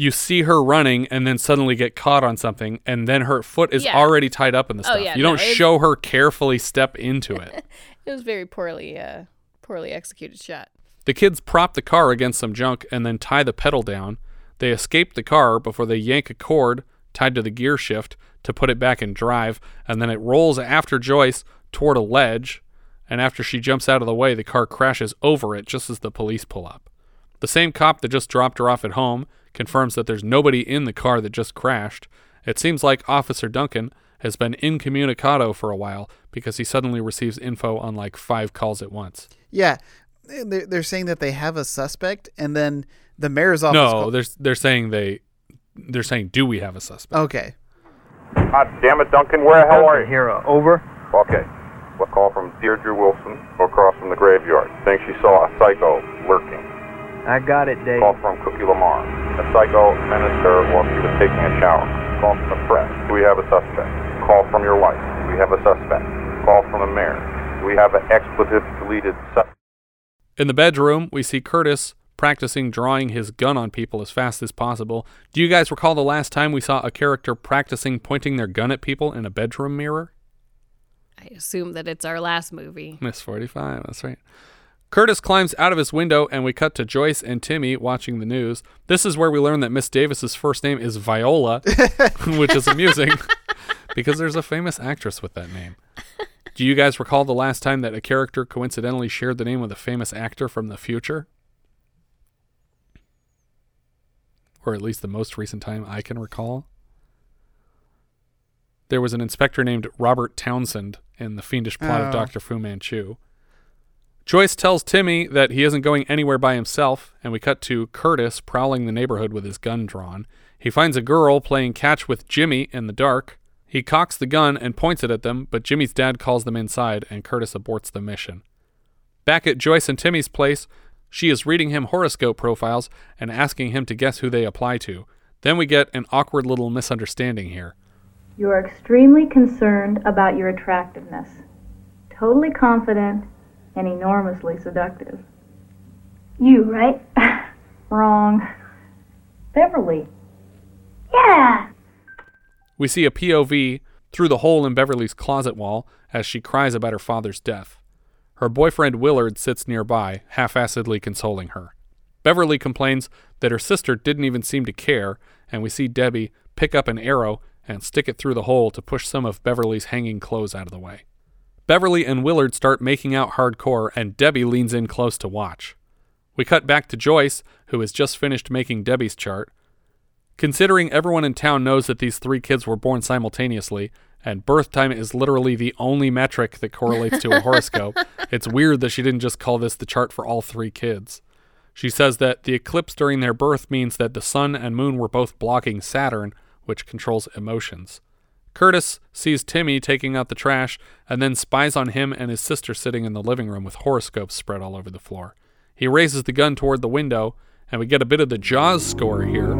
You see her running and then suddenly get caught on something, and then her foot is Yeah. already tied up in the Oh, stuff. yeah, you no, don't show her carefully step into it. [laughs] It was very poorly, uh, poorly executed shot. The kids prop the car against some junk and then tie the pedal down. They escape the car before they yank a cord tied to the gear shift to put it back in drive, and then it rolls after Joyce toward a ledge. And after she jumps out of the way, the car crashes over it just as the police pull up. The same cop that just dropped her off at home confirms that there's nobody in the car that just crashed. It seems like Officer Duncan has been incommunicado for a while because he suddenly receives info on like five calls at once. Yeah, they're, they're saying that they have a suspect, and then the mayor's office. No, call- they're they're saying they they're saying do we have a suspect? okay. God damn it, Duncan, where the hell are you? Here, uh, over. Okay. A call from Deirdre Wilson across from the graveyard. Thinks she saw a psycho lurking. I got it, Dave. Call from Cookie Lamar. A psycho menaced her while she was taking a shower. Call from the press. We have a suspect? Call from your wife. We have a suspect? Call from the mayor. We have an expletive deleted suspect? In the bedroom, we see Curtis practicing drawing his gun on people as fast as possible. Do you guys recall the last time we saw a character practicing pointing their gun at people in a bedroom mirror? I assume that it's our last movie. Miss 45, that's right. Curtis climbs out of his window, and we cut to Joyce and Timmy watching the news. This is where we learn that Miss Davis's first name is Viola, [laughs] which is amusing [laughs] because there's a famous actress with that name. Do you guys recall the last time that a character coincidentally shared the name with a famous actor from the future? Or at least the most recent time I can recall? There was an inspector named Robert Townsend in The Fiendish Plot Oh. of Dr. Fu Manchu. Joyce tells Timmy that he isn't going anywhere by himself, and we cut to Curtis prowling the neighborhood with his gun drawn. He finds a girl playing catch with Jimmy in the dark. He cocks the gun and points it at them, but Jimmy's dad calls them inside, and Curtis aborts the mission. Back at Joyce and Timmy's place, she is reading him horoscope profiles and asking him to guess who they apply to. Then we get an awkward little misunderstanding here. You are extremely concerned about your attractiveness, totally confident, and enormously seductive. You, right? [laughs] Wrong. Beverly. Yeah. We see a POV through the hole in Beverly's closet wall as she cries about her father's death. Her boyfriend Willard sits nearby, half assedly consoling her. Beverly complains that her sister didn't even seem to care, and we see Debbie pick up an arrow and stick it through the hole to push some of Beverly's hanging clothes out of the way. Beverly and Willard start making out hardcore, and Debbie leans in close to watch. We cut back to Joyce, who has just finished making Debbie's chart. Considering everyone in town knows that these three kids were born simultaneously, and birth time is literally the only metric that correlates to a [laughs] horoscope, it's weird that she didn't just call this the chart for all three kids. She says that the eclipse during their birth means that the sun and moon were both blocking Saturn, which controls emotions. Curtis sees Timmy taking out the trash and then spies on him and his sister sitting in the living room with horoscopes spread all over the floor. He raises the gun toward the window, and we get a bit of the Jaws score here.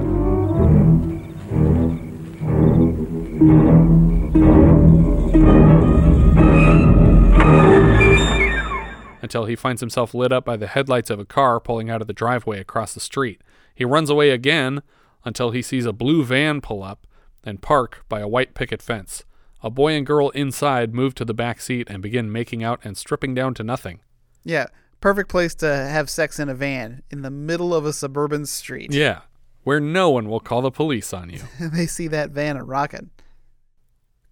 Until he finds himself lit up by the headlights of a car pulling out of the driveway across the street. He runs away again until he sees a blue van pull up and park by a white picket fence. A boy and girl inside move to the back seat and begin making out and stripping down to nothing. Yeah, perfect place to have sex in a van in the middle of a suburban street. Yeah, where no one will call the police on you. [laughs] they see that van a rockin'.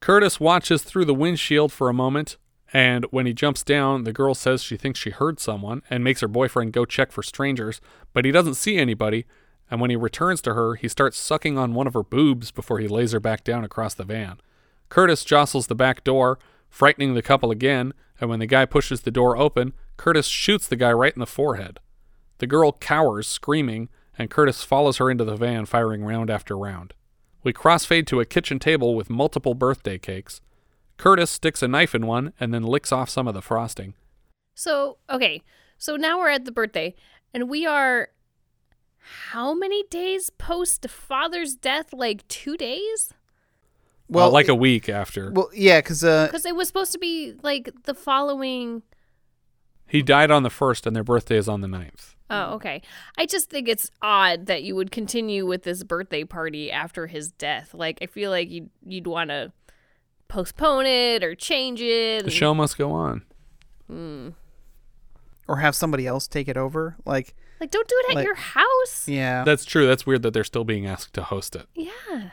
Curtis watches through the windshield for a moment, and when he jumps down, the girl says she thinks she heard someone and makes her boyfriend go check for strangers, but he doesn't see anybody. And when he returns to her, he starts sucking on one of her boobs before he lays her back down across the van. Curtis jostles the back door, frightening the couple again, and when the guy pushes the door open, Curtis shoots the guy right in the forehead. The girl cowers, screaming, and Curtis follows her into the van, firing round after round. We crossfade to a kitchen table with multiple birthday cakes. Curtis sticks a knife in one and then licks off some of the frosting. So, okay. So now we're at the birthday, and we are how many days post father's death? Like two days? Well, like a week after. Well, yeah, because uh, Because it was supposed to be like the following. He died on the first, and their birthday is on the 9th. Oh, okay. I just think it's odd that you would continue with this birthday party after his death. Like, I feel like you'd, you'd want to postpone it or change it. The show must go on. Hmm. or have somebody else take it over. Like, Like, don't do it at Like- your house. yeah, That's true. That's weird that they're still being asked to host it. Yeah.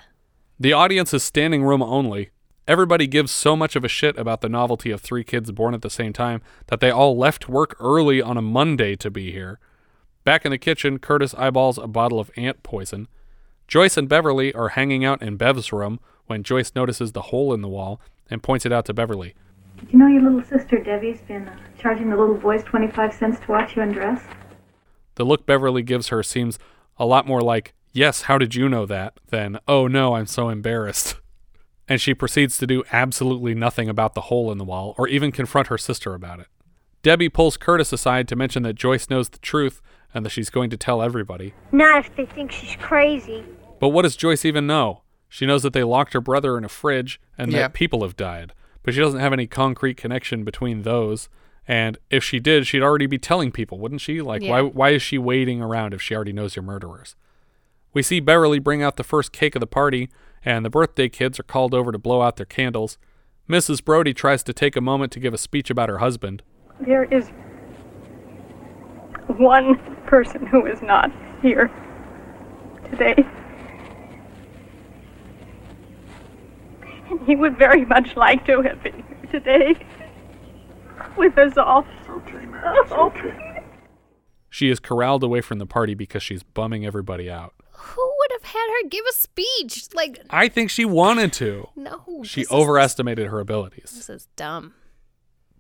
The audience is standing room only. Everybody gives so much of a shit about the novelty of three kids born at the same time that they all left work early on a Monday to be here. Back in the kitchen, Curtis eyeballs a bottle of ant poison. Joyce and Beverly are hanging out in Bev's room when Joyce notices the hole in the wall and points it out to Beverly. Did you know your little sister Debbie's been uh, charging the little boys 25 cents to watch you undress? The look Beverly gives her seems a lot more like, Yes, how did you know that? than, Oh no, I'm so embarrassed. [laughs] And she proceeds to do absolutely nothing about the hole in the wall or even confront her sister about it. Debbie pulls Curtis aside to mention that Joyce knows the truth and that she's going to tell everybody. Not if they think she's crazy. But what does Joyce even know? She knows that they locked her brother in a fridge and Yeah. that people have died, but she doesn't have any concrete connection between those. And if she did, she'd already be telling people, wouldn't she? Like, why, why is she waiting around if she already knows you're murderers? We see Beverly bring out the first cake of the party, and the birthday kids are called over to blow out their candles. Mrs. Brody tries to take a moment to give a speech about her husband. There is one person who is not here today. And he would very much like to have been here today with us all. Okay, man. Oh. [laughs] okay. She is corralled away from the party because she's bumming everybody out. Who would have had her give a speech? Like, I think she wanted to. no. She this is- overestimated her abilities. This is dumb.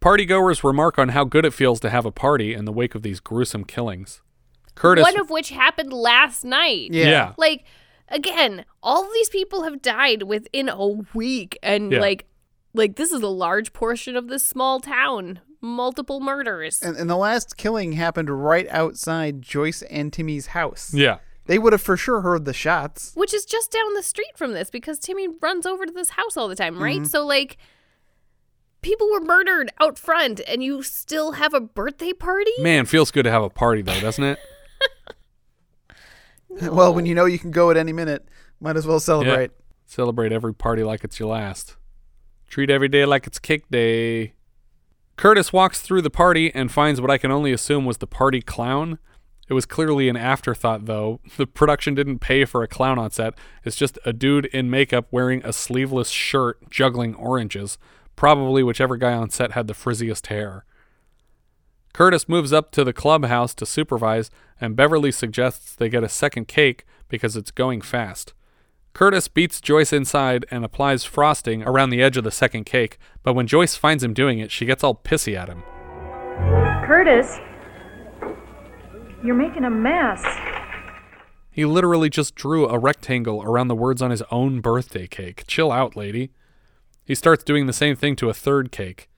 Partygoers remark on how good it feels to have a party in the wake of these gruesome killings. Curtis, One of which happened last night. Yeah. Yeah. Like, again, all of these people have died within a week, and Yeah. like, like this is a large portion of this small town. Multiple murders. and, and the last killing happened right outside Joyce and Timmy's house. yeah, They would have for sure heard the shots. which is just down the street from this because Timmy runs over to this house all the time, right? Mhm. So like people were murdered out front and you still have a birthday party? man, feels good to have a party though, doesn't it? [laughs] Well, when you know you can go at any minute, might as well celebrate. Yeah. Celebrate every party like it's your last. Treat every day like it's cake day. Curtis walks through the party and finds what I can only assume was the party clown. It was clearly an afterthought, though. [laughs] The production didn't pay for a clown on set. It's just a dude in makeup wearing a sleeveless shirt juggling oranges, probably whichever guy on set had the frizziest hair. Curtis moves up to the clubhouse to supervise, and Beverly suggests they get a second cake because it's going fast. Curtis beats Joyce inside and applies frosting around the edge of the second cake, but when Joyce finds him doing it, she gets all pissy at him. Curtis, you're making a mess. He literally just drew a rectangle around the words on his own birthday cake. Chill out, lady. He starts doing the same thing to a third cake.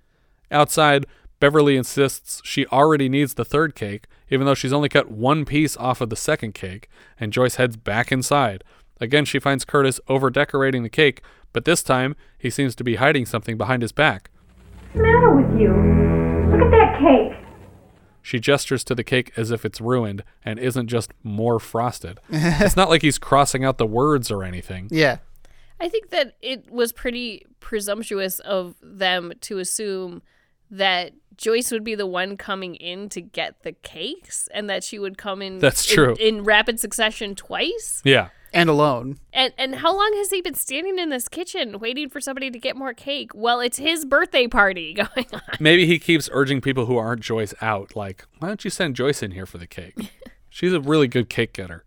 Outside, Beverly insists she already needs the third cake, even though she's only cut one piece off of the second cake, and Joyce heads back inside. Again, she finds Curtis over decorating the cake, but this time he seems to be hiding something behind his back. What's the matter with you? Look at that cake. She gestures to the cake as if it's ruined and isn't just more frosted. [laughs] it's not like he's crossing out the words or anything. Yeah. I think that it was pretty presumptuous of them to assume that Joyce would be the one coming in to get the cakes and that she would come in That's in- true. in, rapid succession twice. Yeah. And alone. And and how long has he been standing in this kitchen waiting for somebody to get more cake? Well, it's his birthday party [laughs] going on. Maybe he keeps urging people who aren't Joyce out, like, why don't you send Joyce in here for the cake? [laughs] She's a really good cake getter.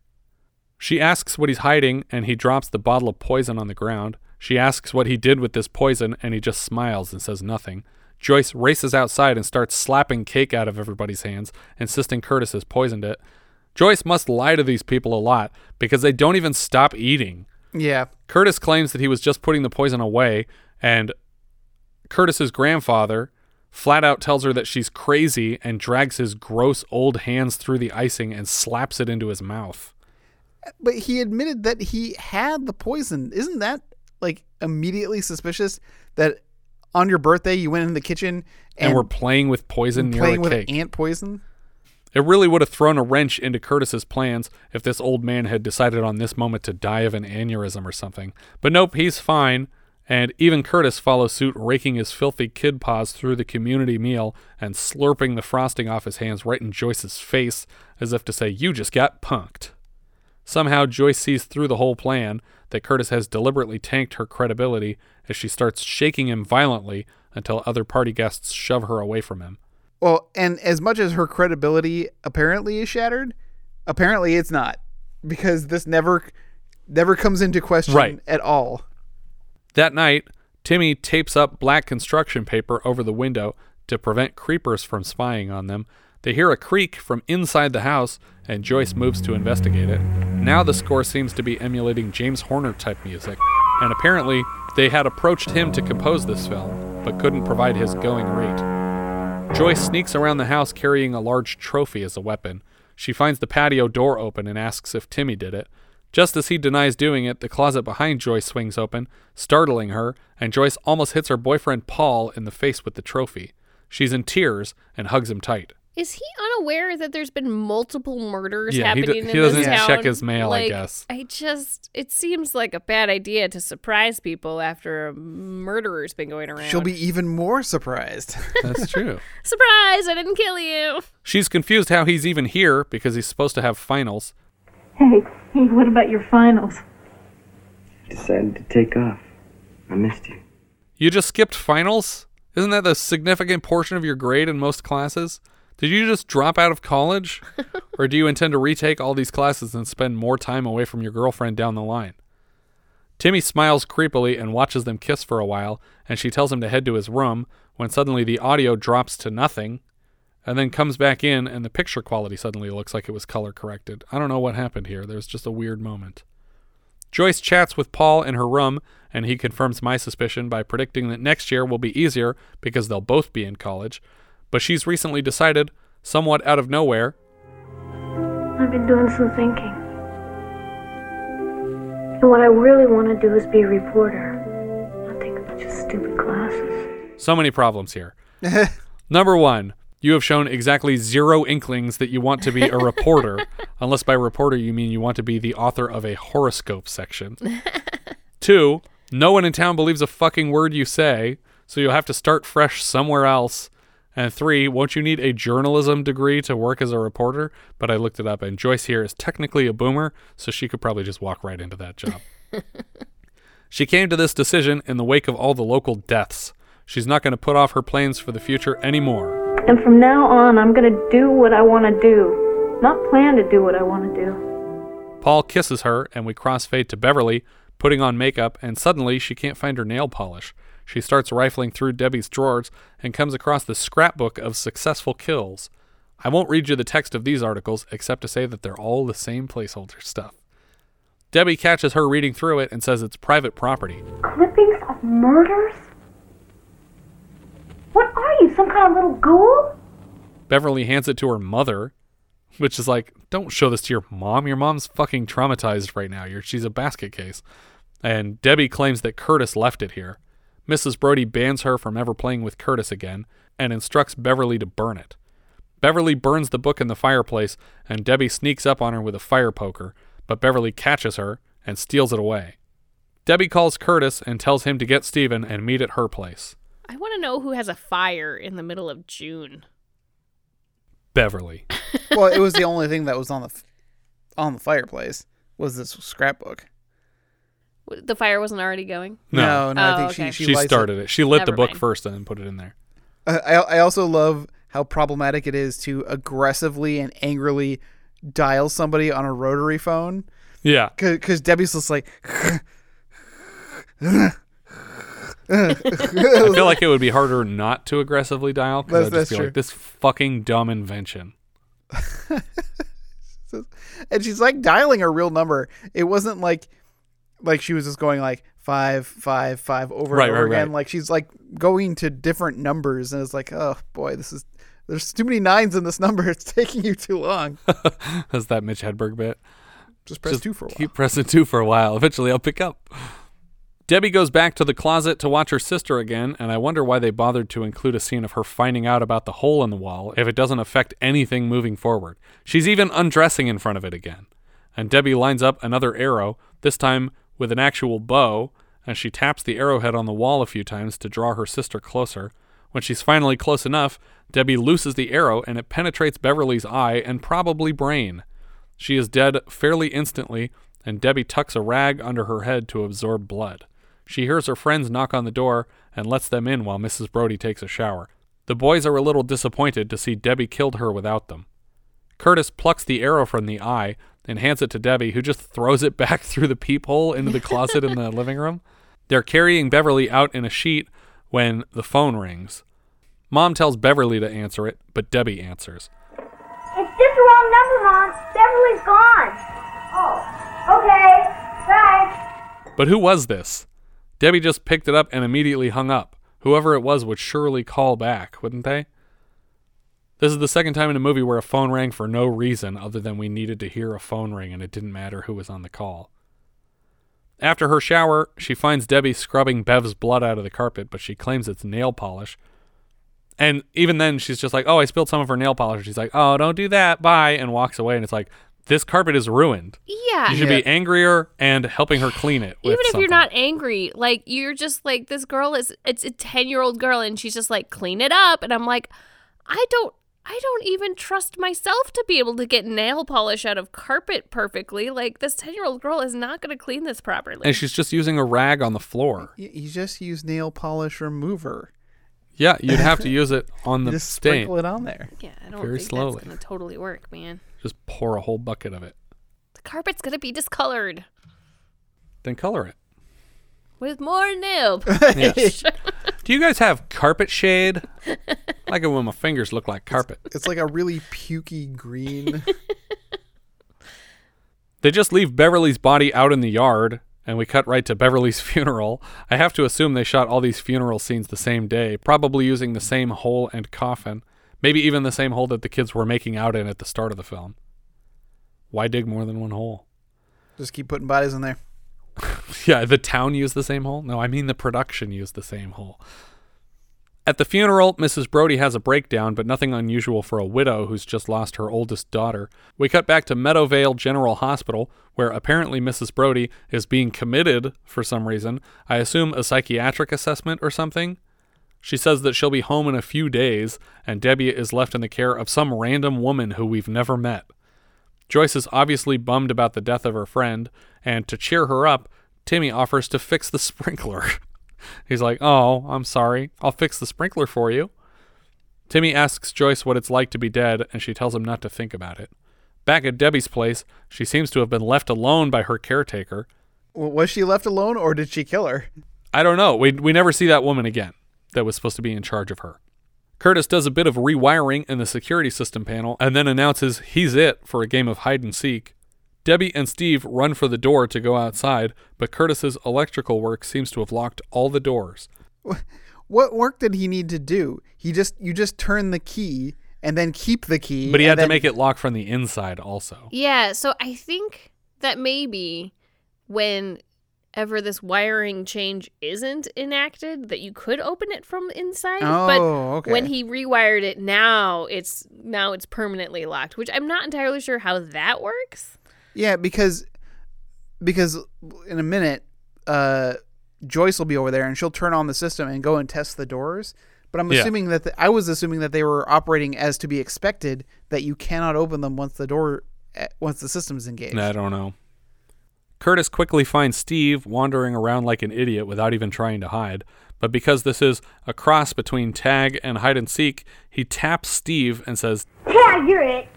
She asks what he's hiding, and he drops the bottle of poison on the ground. She asks what he did with this poison, and he just smiles and says nothing. Joyce races outside and starts slapping cake out of everybody's hands, insisting Curtis has poisoned it. Joyce must lie to these people a lot because they don't even stop eating. Yeah. Curtis claims that he was just putting the poison away, and Curtis's grandfather flat out tells her that she's crazy and drags his gross old hands through the icing and slaps it into his mouth. But he admitted that he had the poison. Isn't that like immediately suspicious that on your birthday you went in the kitchen And, and, we're playing with poison near playing with cake. ant poison? It really would have thrown a wrench into Curtis's plans if this old man had decided on this moment to die of an aneurysm or something. But nope, he's fine. And even Curtis follows suit, raking his filthy kid paws through the community meal and slurping the frosting off his hands right in Joyce's face, as if to say, You just got punked. Somehow, Joyce sees through the whole plan that Curtis has deliberately tanked her credibility as she starts shaking him violently until other party guests shove her away from him. Well, and as much as her credibility apparently is shattered, apparently it's not because this never never comes into question Right. at all. That night, Timmy tapes up black construction paper over the window to prevent creepers from spying on them. They hear a creak from inside the house, and Joyce moves to investigate it. Now the score seems to be emulating James Horner type music, and apparently they had approached him to compose this film, but couldn't provide his going rate. Joyce sneaks around the house carrying a large trophy as a weapon. She finds the patio door open and asks if Timmy did it. Just as he denies doing it, the closet behind Joyce swings open, startling her, and Joyce almost hits her boyfriend Paul in the face with the trophy. She's in tears and hugs him tight. Is he unaware that there's been multiple murders Yeah, he d- happening he in doesn't this town? check his mail, I guess. I just, it seems like a bad idea to surprise people after a murderer's been going around. She'll be even more surprised. [laughs] That's true. [laughs] surprise! I didn't kill you. She's confused how he's even here because he's supposed to have finals. Hey, hey, what about your finals? Decided to take off. I missed you. You just skipped finals? Isn't that the significant portion of your grade in most classes? Did you just drop out of college? [laughs] or do you intend to retake all these classes and spend more time away from your girlfriend down the line? Timmy smiles creepily and watches them kiss for a while, and she tells him to head to his room when suddenly the audio drops to nothing and then comes back in and the picture quality suddenly looks like it was color corrected. I don't know what happened here. There's just a weird moment. Joyce chats with Paul in her room, and he confirms my suspicion by predicting that next year will be easier because they'll both be in college. But she's recently decided, somewhat out of nowhere, I've been doing some thinking. And what I really want to do is be a reporter. Not take a bunch of stupid classes. so many problems here. [laughs] Number one, you have shown exactly zero inklings that you want to be a reporter, [laughs] unless by reporter you mean you want to be the author of a horoscope section. Two, no one in town believes a fucking word you say, so you'll have to start fresh somewhere else. And three, won't you need a journalism degree to work as a reporter? But I looked it up, and Joyce here is technically a boomer, so she could probably just walk right into that job. [laughs] she came to this decision in the wake of all the local deaths. She's not going to put off her plans for the future anymore. And from now on, I'm going to do what I want to do, not plan to do what I want to do. Paul kisses her, and we crossfade to Beverly, putting on makeup, and suddenly she can't find her nail polish. She starts rifling through Debbie's drawers and comes across the scrapbook of successful kills. I won't read you the text of these articles, except to say that they're all the same placeholder stuff. Debbie catches her reading through it and says it's private property. Clippings of murders? What are you, some kind of little ghoul? Beverly hands it to her mother, which is like, don't show this to your mom. Your mom's fucking traumatized right now. You're, she's a basket case. And Debbie claims that Curtis left it here. Mrs. Brody bans her from ever playing with Curtis again and instructs Beverly to burn it. Beverly burns the book in the fireplace, and Debbie sneaks up on her with a fire poker, but Beverly catches her and steals it away. Debbie calls Curtis and tells him to get Steven and meet at her place. I want to know who has a fire in the middle of June. Beverly. well, it was the only thing that was on the f- on the fireplace was this scrapbook. W- The fire wasn't already going. No, no, I Oh, think okay. she She, lights started it. She lit the Never book mind. first and then put it in there. I I I also love how problematic it is to aggressively and angrily dial somebody on a rotary phone. Yeah. Because Debbie's just like. I feel like it would be harder not to aggressively dial That's- because I'd just that's be true. like, this fucking dumb invention. [laughs] and she's like dialing a real number. It wasn't like like she was just going like five, five, five over Right, and over right, again. right. Like she's like going to different numbers, and it's like, oh boy, this is there's too many nines in this number. [laughs] It's taking you too long. [laughs] That's that Mitch Hedberg bit. Just press two for a while. Keep pressing two for a while. Eventually, I'll pick up. Debbie goes back to the closet to watch her sister again, and I wonder why they bothered to include a scene of her finding out about the hole in the wall if it doesn't affect anything moving forward. She's even undressing in front of it again. And Debbie lines up another arrow, this time with an actual bow, and she taps the arrowhead on the wall a few times to draw her sister closer. When she's finally close enough, Debbie looses the arrow and it penetrates Beverly's eye and probably brain. She is dead fairly instantly, and Debbie tucks a rag under her head to absorb blood. She hears her friends knock on the door and lets them in while Mrs. Brody takes a shower. The boys are a little disappointed to see Debbie killed her without them. Curtis plucks the arrow from the eye and hands it to Debbie, who just throws it [laughs] back through the peephole into the closet in the [laughs] living room. They're carrying Beverly out in a sheet when the phone rings. Mom tells Beverly to answer it, but Debbie answers. It's just the wrong number, Mom. Beverly's gone. Oh, okay. Bye. But who was this? Debbie just picked it up and immediately hung up. Whoever it was would surely call back, wouldn't they? This is the second time in a movie where a phone rang for no reason other than we needed to hear a phone ring and it didn't matter who was on the call. After her shower, she finds Debbie scrubbing Bev's blood out of the carpet, but she claims it's nail polish. And even then, she's just like, Oh, I spilled some of her nail polish. She's like, Oh, don't do that. Bye. And walks away. And it's like, This carpet is ruined. Yeah. You should be angrier and helping her clean it. with Even if something. you're not angry, like you're just like this girl is it's a 10-year-old girl and she's just like clean it up and I'm like I don't I don't even trust myself to be able to get nail polish out of carpet perfectly. Like this 10-year-old girl is not going to clean this properly. And she's just using a rag on the floor. You, you just use nail polish remover. Yeah, you'd have to [laughs] use it on the You just stain. sprinkle it on there. yeah, I don't very think slowly. that's going to totally work, man. Just pour a whole bucket of it. The carpet's going to be discolored Then color it. with more nail [laughs] [laughs] polish. Do you guys have carpet shade? Like it when my fingers look like carpet. It's like a really pukey green. [laughs] They just leave Beverly's body out in the yard, and we cut right to Beverly's [laughs] funeral. I have to assume they shot all these funeral scenes the same day, probably using the same hole and coffin, maybe even the same hole that the kids were making out in at the start of the film. Why dig more than one hole? just keep putting bodies in there. [laughs] Yeah, the town used the same hole? No, I mean the production used the same hole. At the funeral, Mrs. Brody has a breakdown, but nothing unusual for a widow who's just lost her oldest daughter. We cut back to Meadowvale General Hospital, where apparently Mrs. Brody is being committed for some reason. I assume a psychiatric assessment or something. She says that she'll be home in a few days, and Debbie is left in the care of some random woman who we've never met. Joyce is obviously bummed about the death of her friend, and to cheer her up, Timmy offers to fix the [laughs] sprinkler. He's like, Oh, I'm sorry. I'll fix the sprinkler for you. Timmy asks Joyce what it's like to be dead, and she tells him not to think about it. Back at Debbie's place, she seems to have been left alone by her caretaker. Was she left alone or did she kill her? I don't know. We, we never see that woman again that was supposed to be in charge of her. Curtis does a bit of rewiring in the security system panel and then announces he's it for a game of hide and seek. Debbie and Steve run for the door to go outside, but Curtis's electrical work seems to have locked all the doors. [laughs] What work did he need to do? He just you just turn the key and then keep the key. But he and had to make it lock from the inside also. Yeah, so I think that maybe whenever this wiring change isn't enacted, that you could open it from inside. Oh, but okay. when he rewired it now, it's now it's permanently locked, which I'm not entirely sure how that works. Yeah, because because in a minute, uh, Joyce will be over there and she'll turn on the system and go and test the doors. But I'm Yeah. assuming that the, I was assuming that they were operating as to be expected that you cannot open them once the door eh, once the system's engaged. I don't know. Curtis quickly finds Steve wandering around like an idiot without even trying to hide. But because this is a cross between tag and hide and seek, he taps Steve and says, Yeah, you're it.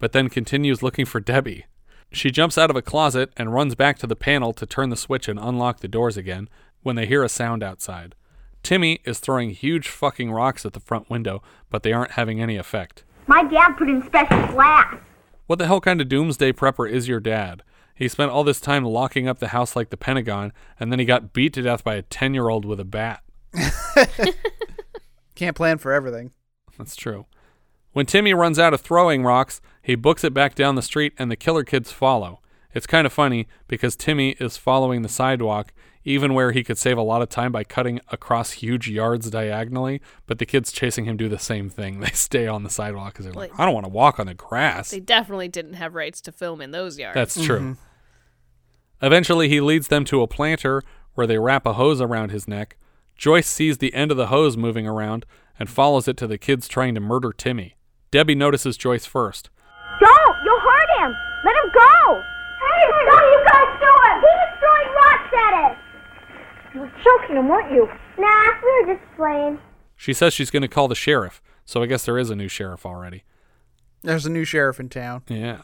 but then continues looking for Debbie. She jumps out of a closet and runs back to the panel to turn the switch and unlock the doors again when they hear a sound outside. Timmy is throwing huge fucking rocks at the front window, but they aren't having any effect. My dad put in special glass. What the hell kind of doomsday prepper is your dad? He spent all this time locking up the house like the Pentagon, and then he got beat to death by a 10 year old with a bat. [laughs] Can't plan for everything. That's true. When Timmy runs out of throwing rocks, he books it back down the street, and the killer kids follow. It's kind of funny because Timmy is following the sidewalk, even where he could save a lot of time by cutting across huge yards diagonally, but the kids chasing him do the same thing. [laughs] They stay on the sidewalk because they're like, Like- I don't want to walk on the grass. They definitely didn't have rights to film in those yards. That's true. Mm-hmm. Eventually, he leads them to a planter where they wrap a hose around his neck. Joyce sees the end of the hose moving around and follows it to the kids trying to murder Timmy. Debbie notices Joyce first. Don't! You'll hurt him! Let him go! Hey, what are you guys doing? He was throwing rocks at us! You were choking him, weren't you? Nah, we were just playing. She says she's going to call the sheriff, so I guess there is a new sheriff already. There's a new sheriff in town. Yeah.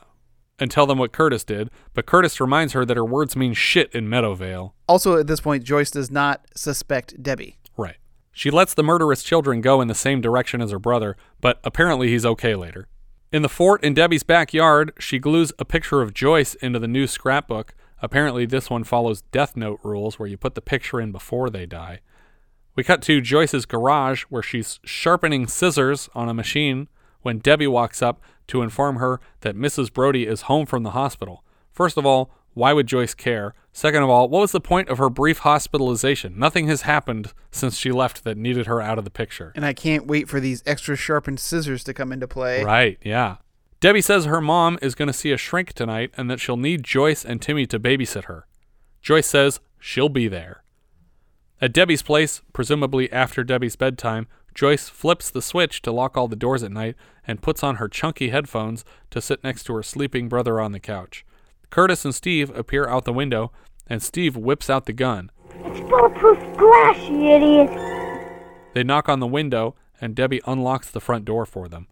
And tell them what Curtis did, but Curtis reminds her that her words mean shit in Meadowvale. Also, at this point, Joyce does not suspect Debbie. She lets the murderous children go in the same direction as her brother, but apparently he's okay later. In the fort in Debbie's backyard, she glues a picture of Joyce into the new scrapbook. Apparently, this one follows Death Note rules where you put the picture in before they die. We cut to Joyce's garage where she's sharpening scissors on a machine when Debbie walks up to inform her that Mrs. Brody is home from the hospital. First of all, why would Joyce care? Second of all, what was the point of her brief hospitalization? Nothing has happened since she left that needed her out of the picture. And I can't wait for these extra sharpened scissors to come into play. Right, yeah. Debbie says her mom is going to see a shrink tonight and that she'll need Joyce and Timmy to babysit her. Joyce says she'll be there. At Debbie's place, presumably after Debbie's bedtime, Joyce flips the switch to lock all the doors at night and puts on her chunky headphones to sit next to her sleeping brother on the couch. Curtis and Steve appear out the window, and Steve whips out the gun. It's bulletproof glass, you idiot! They knock on the window, and Debbie unlocks the front door for them.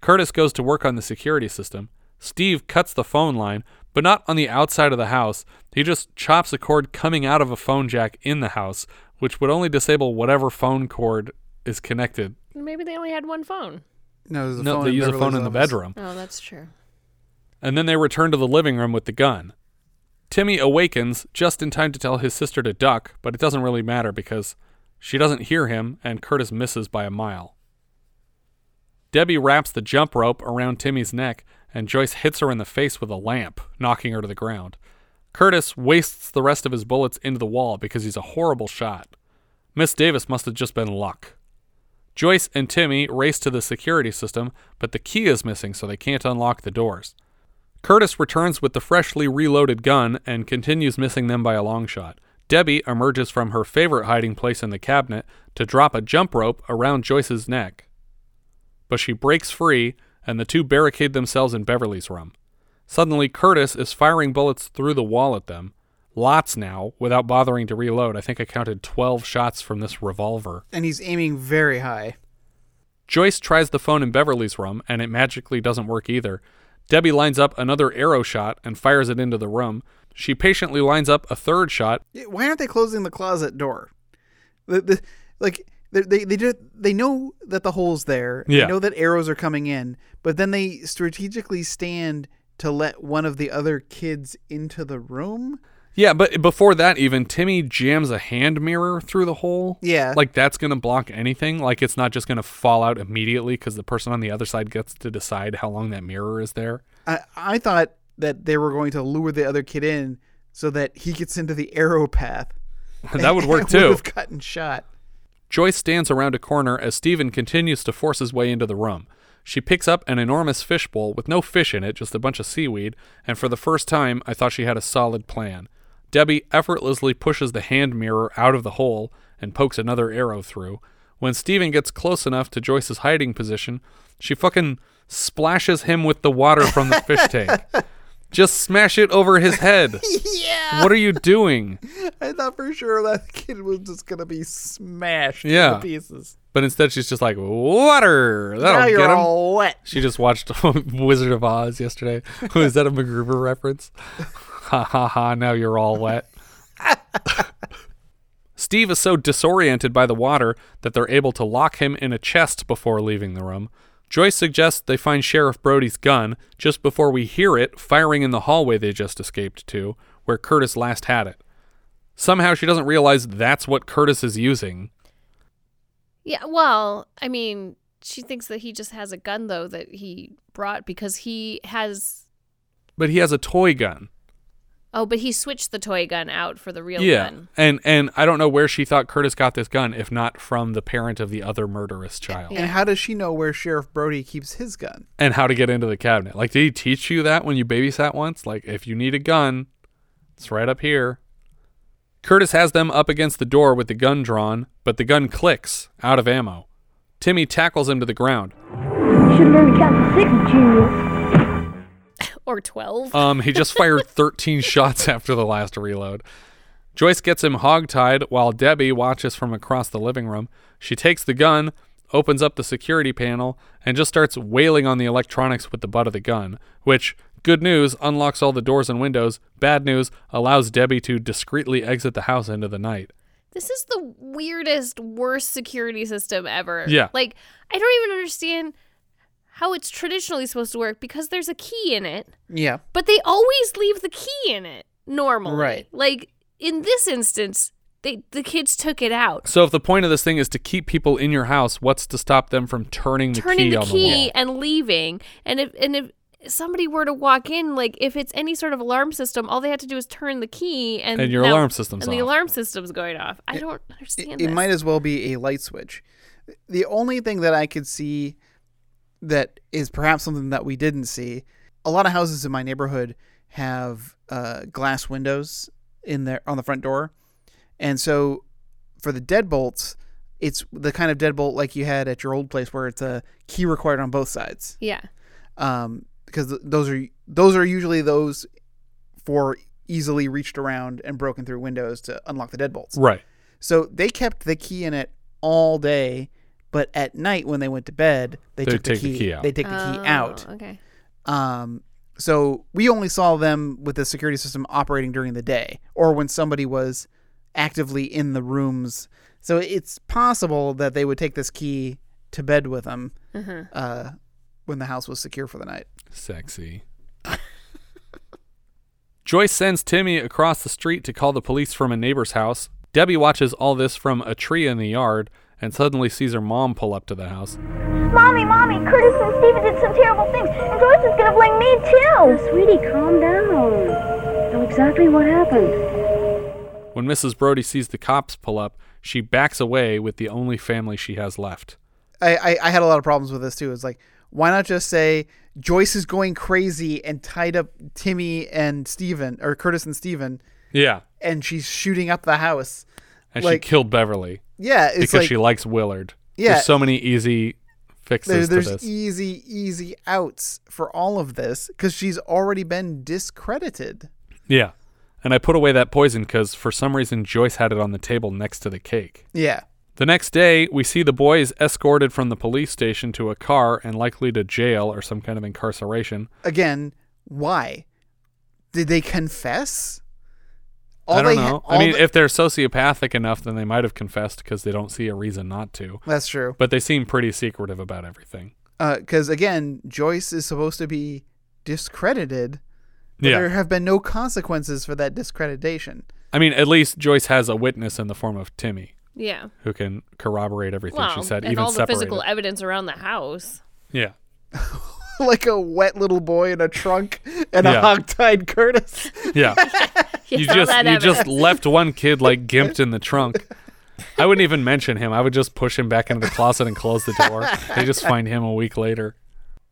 Curtis goes to work on the security system. Steve cuts the phone line, but not on the outside of the house. He just chops a cord coming out of a phone jack in the house, which would only disable whatever phone cord is connected. Maybe they only had one phone. No, there's a No, phone they use a phone in the office. bedroom. Oh, that's true. And then they return to the living room with the gun. Timmy awakens just in time to tell his sister to duck, but it doesn't really matter because she doesn't hear him and Curtis misses by a mile. Debbie wraps the jump rope around Timmy's neck and Joyce hits her in the face with a lamp, knocking her to the ground. Curtis wastes the rest of his bullets into the wall because he's a horrible shot. Miss Davis must have just been luck. Joyce and Timmy race to the security system, but the key is missing, so they can't unlock the doors. Curtis returns with the freshly reloaded gun and continues missing them by a long shot. Debbie emerges from her favorite hiding place in the cabinet to drop a jump rope around Joyce's neck. But she breaks free, and the two barricade themselves in Beverly's room. Suddenly, Curtis is firing bullets through the wall at them. Lots now, without bothering to reload. I think I counted 12 shots from this revolver. And he's aiming very high. Joyce tries the phone in Beverly's room, and it magically doesn't work either. Debbie lines up another arrow shot and fires it into the room. She patiently lines up a third shot. Why aren't they closing the closet door? The, the, like they they they, do, they know that the hole's there. Yeah. They know that arrows are coming in, but then they strategically stand to let one of the other kids into the room. Yeah, but before that, even Timmy jams a hand mirror through the hole. Yeah. Like that's going to block anything. Like it's not just going to fall out immediately because the person on the other side gets to decide how long that mirror is there. I I thought that they were going to lure the other kid in so that he gets into the arrow path. [laughs] that would work too. [laughs] Would have gotten shot. Joyce stands around a corner as Steven continues to force his way into the room. She picks up an enormous fishbowl with no fish in it, just a bunch of seaweed, and for the first time, I thought she had a solid plan. Debbie effortlessly pushes the hand mirror out of the hole and pokes another arrow through. When Steven gets close enough to Joyce's hiding position, she fucking splashes him with the water from the fish tank. [laughs] Just smash it over his head. [laughs] yeah. What are you doing? I thought for sure that kid was just gonna be smashed Yeah. to pieces. But instead, she's just like, water. That'll Now you're get him. all wet. She just watched [laughs] Wizard of Oz yesterday. Was that a MacGruber reference? Ha ha ha, now you're all wet. Steve is so disoriented by the water that they're able to lock him in a chest before leaving the room. Joyce suggests they find Sheriff Brody's gun just before we hear it firing in the hallway they just escaped to, where Curtis last had it. Somehow she doesn't realize that's what Curtis is using. Yeah, well, I mean, she thinks that he just has a gun though that he brought because he has But he has a toy gun. Oh, but he switched the toy gun out for the real yeah. gun. And and I don't know where she thought Curtis got this gun if not from the parent of the other murderous child. And how does she know where Sheriff Brody keeps his gun? and how to get into the cabinet. Like, did he teach you that when you babysat once? Like, if you need a gun, it's right up here. Curtis has them up against the door with the gun drawn, but the gun clicks, out of ammo. Timmy tackles him to the ground. Should have learned to count to six, Junior. Or 12. Um, he just fired [laughs] 13 shots after the last reload. Joyce gets him hogtied while Debbie watches from across the living room. She takes the gun, opens up the security panel, and just starts wailing on the electronics with the butt of the gun, which, good news, unlocks all the doors and windows. Bad news, allows Debbie to discreetly exit the house into the night. This is the weirdest, worst security system ever. Yeah. Like, I don't even understand how it's traditionally supposed to work because there's a key in it, Yeah. but they always leave the key in it normally. Right. Like, in this instance, they the kids took it out. So, if the point of this thing is to keep people in your house, what's to stop them from turning the turning key the on the key wall? and leaving. And if and if somebody were to walk in, like if it's any sort of alarm system, all they have to do is turn the key and And your now- alarm system's and the alarm system's going off. I don't understand It, this. it might as well be a light switch. The only thing that I could see that is perhaps something that we didn't see, a lot of houses in my neighborhood have uh, glass windows in there on the front door, and so for the deadbolts, it's the kind of deadbolt like you had at your old place where it's a key required on both sides. Yeah. Um, because th- those are those are usually those for easily reached around and broken through windows to unlock the deadbolts. Right. So they kept the key in it all day, but at night when they went to bed, they They took the take the key, key out. They take the key Oh, out. Okay. Um, so we only saw them with the security system operating during the day, or when somebody was actively in the rooms. So it's possible that they would take this key to bed with them Mhm. uh, when the house was secure for the night. Sexy. Joyce sends Timmy across the street to call the police from a neighbor's house. Debbie watches all this from a tree in the yard and suddenly sees her mom pull up to the house. Mommy, Mommy, Curtis and Steven did some terrible things, and Joyce is gonna blame me too. Sweetie, calm down. Know exactly what happened. When Mrs. Brody sees the cops pull up, she backs away with the only family she has left. I, I, I had a lot of problems with this too. It's like, why not just say Joyce is going crazy and tied up Timmy and Steven, or Curtis and Steven, Yeah. and she's shooting up the house. And Like- she killed Beverly. Yeah, it's because like- she likes Willard. Yeah. There's so many easy fixes There, there's easy, easy outs for all of this because she's already been discredited. yeah. And I put away that poison because for some reason Joyce had it on the table next to the cake. Yeah. The next day, we see the boys escorted from the police station to a car and likely to jail or some kind of incarceration. Again, why? Did they confess? I don't they ha- know. I mean, the- if they're sociopathic enough, then they might have confessed because they don't see a reason not to. That's true. But they seem pretty secretive about everything. Uh, because again, Joyce is supposed to be discredited. But Yeah. There have been no consequences for that discreditation. I mean, at least Joyce has a witness in the form of Timmy Yeah. who can corroborate everything Well, she said, and even all the separate physical it. evidence around the house. Yeah. [laughs] [laughs] like a wet little boy in a trunk and Yeah. a hog-tied Curtis. Yeah. [laughs] [laughs] You you just that you just left one kid like gimped in the trunk. I wouldn't even mention him. I would just push him back into the closet and close the door. They just find him a week later.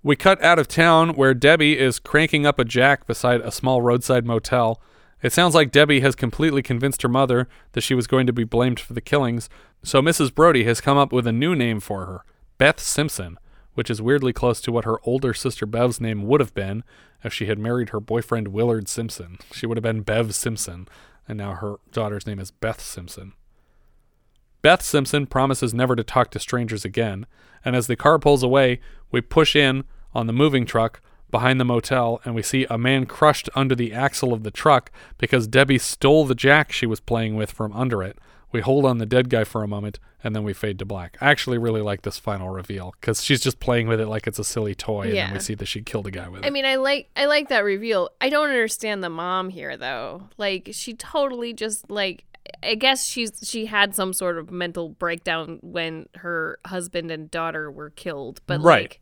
We cut out of town where Debbie is cranking up a jack beside a small roadside motel. It sounds like Debbie has completely convinced her mother that she was going to be blamed for the killings, so Mrs. Brody has come up with a new name for her, Beth Simpson, which is weirdly close to what her older sister Bev's name would have been if she had married her boyfriend Willard Simpson. She would have been Bev Simpson, and now her daughter's name is Beth Simpson. Beth Simpson promises never to talk to strangers again, and as the car pulls away, we push in on the moving truck behind the motel and we see a man crushed under the axle of the truck because Debbie stole the jack she was playing with from under it, We hold on the dead guy for a moment, and then we fade to black. I actually really like this final reveal because she's just playing with it like it's a silly toy, and then we see that she killed a guy with it. I mean, I like I like that reveal. I don't understand the mom here though. Like she totally just like I guess she's she had some sort of mental breakdown when her husband and daughter were killed. But Right. like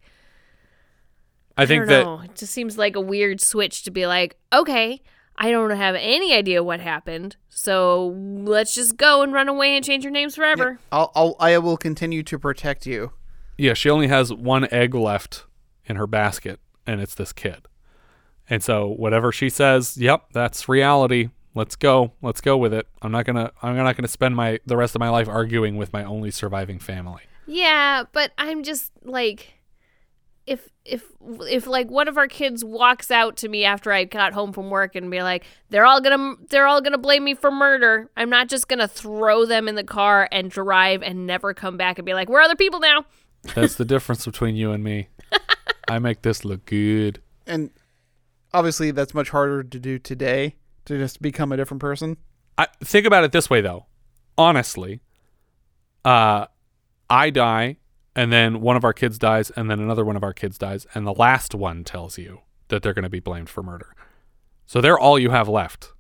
I think don't that know. it just seems like a weird switch to be like, okay, I don't have any idea what happened, so let's just go and run away and change your names forever. I'll, I'll I will continue to protect you. yeah, she only has one egg left in her basket, and it's this kid. And so whatever she says, yep, that's reality. Let's go. Let's go with it. I'm not gonna. I'm not gonna spend my the rest of my life arguing with my only surviving family. Yeah, but I'm just like if if if like one of our kids walks out to me after I got home from work and be like, they're all gonna they're all gonna blame me for murder. I'm not just gonna throw them in the car and drive and never come back and be like, we're other people now. [laughs] That's the difference between you and me. I make this look good. And obviously, that's much harder to do today to just become a different person. I think about it this way though. Honestly, uh I die and then one of our kids dies and then another one of our kids dies and the last one tells you that they're going to be blamed for murder. So they're all you have left.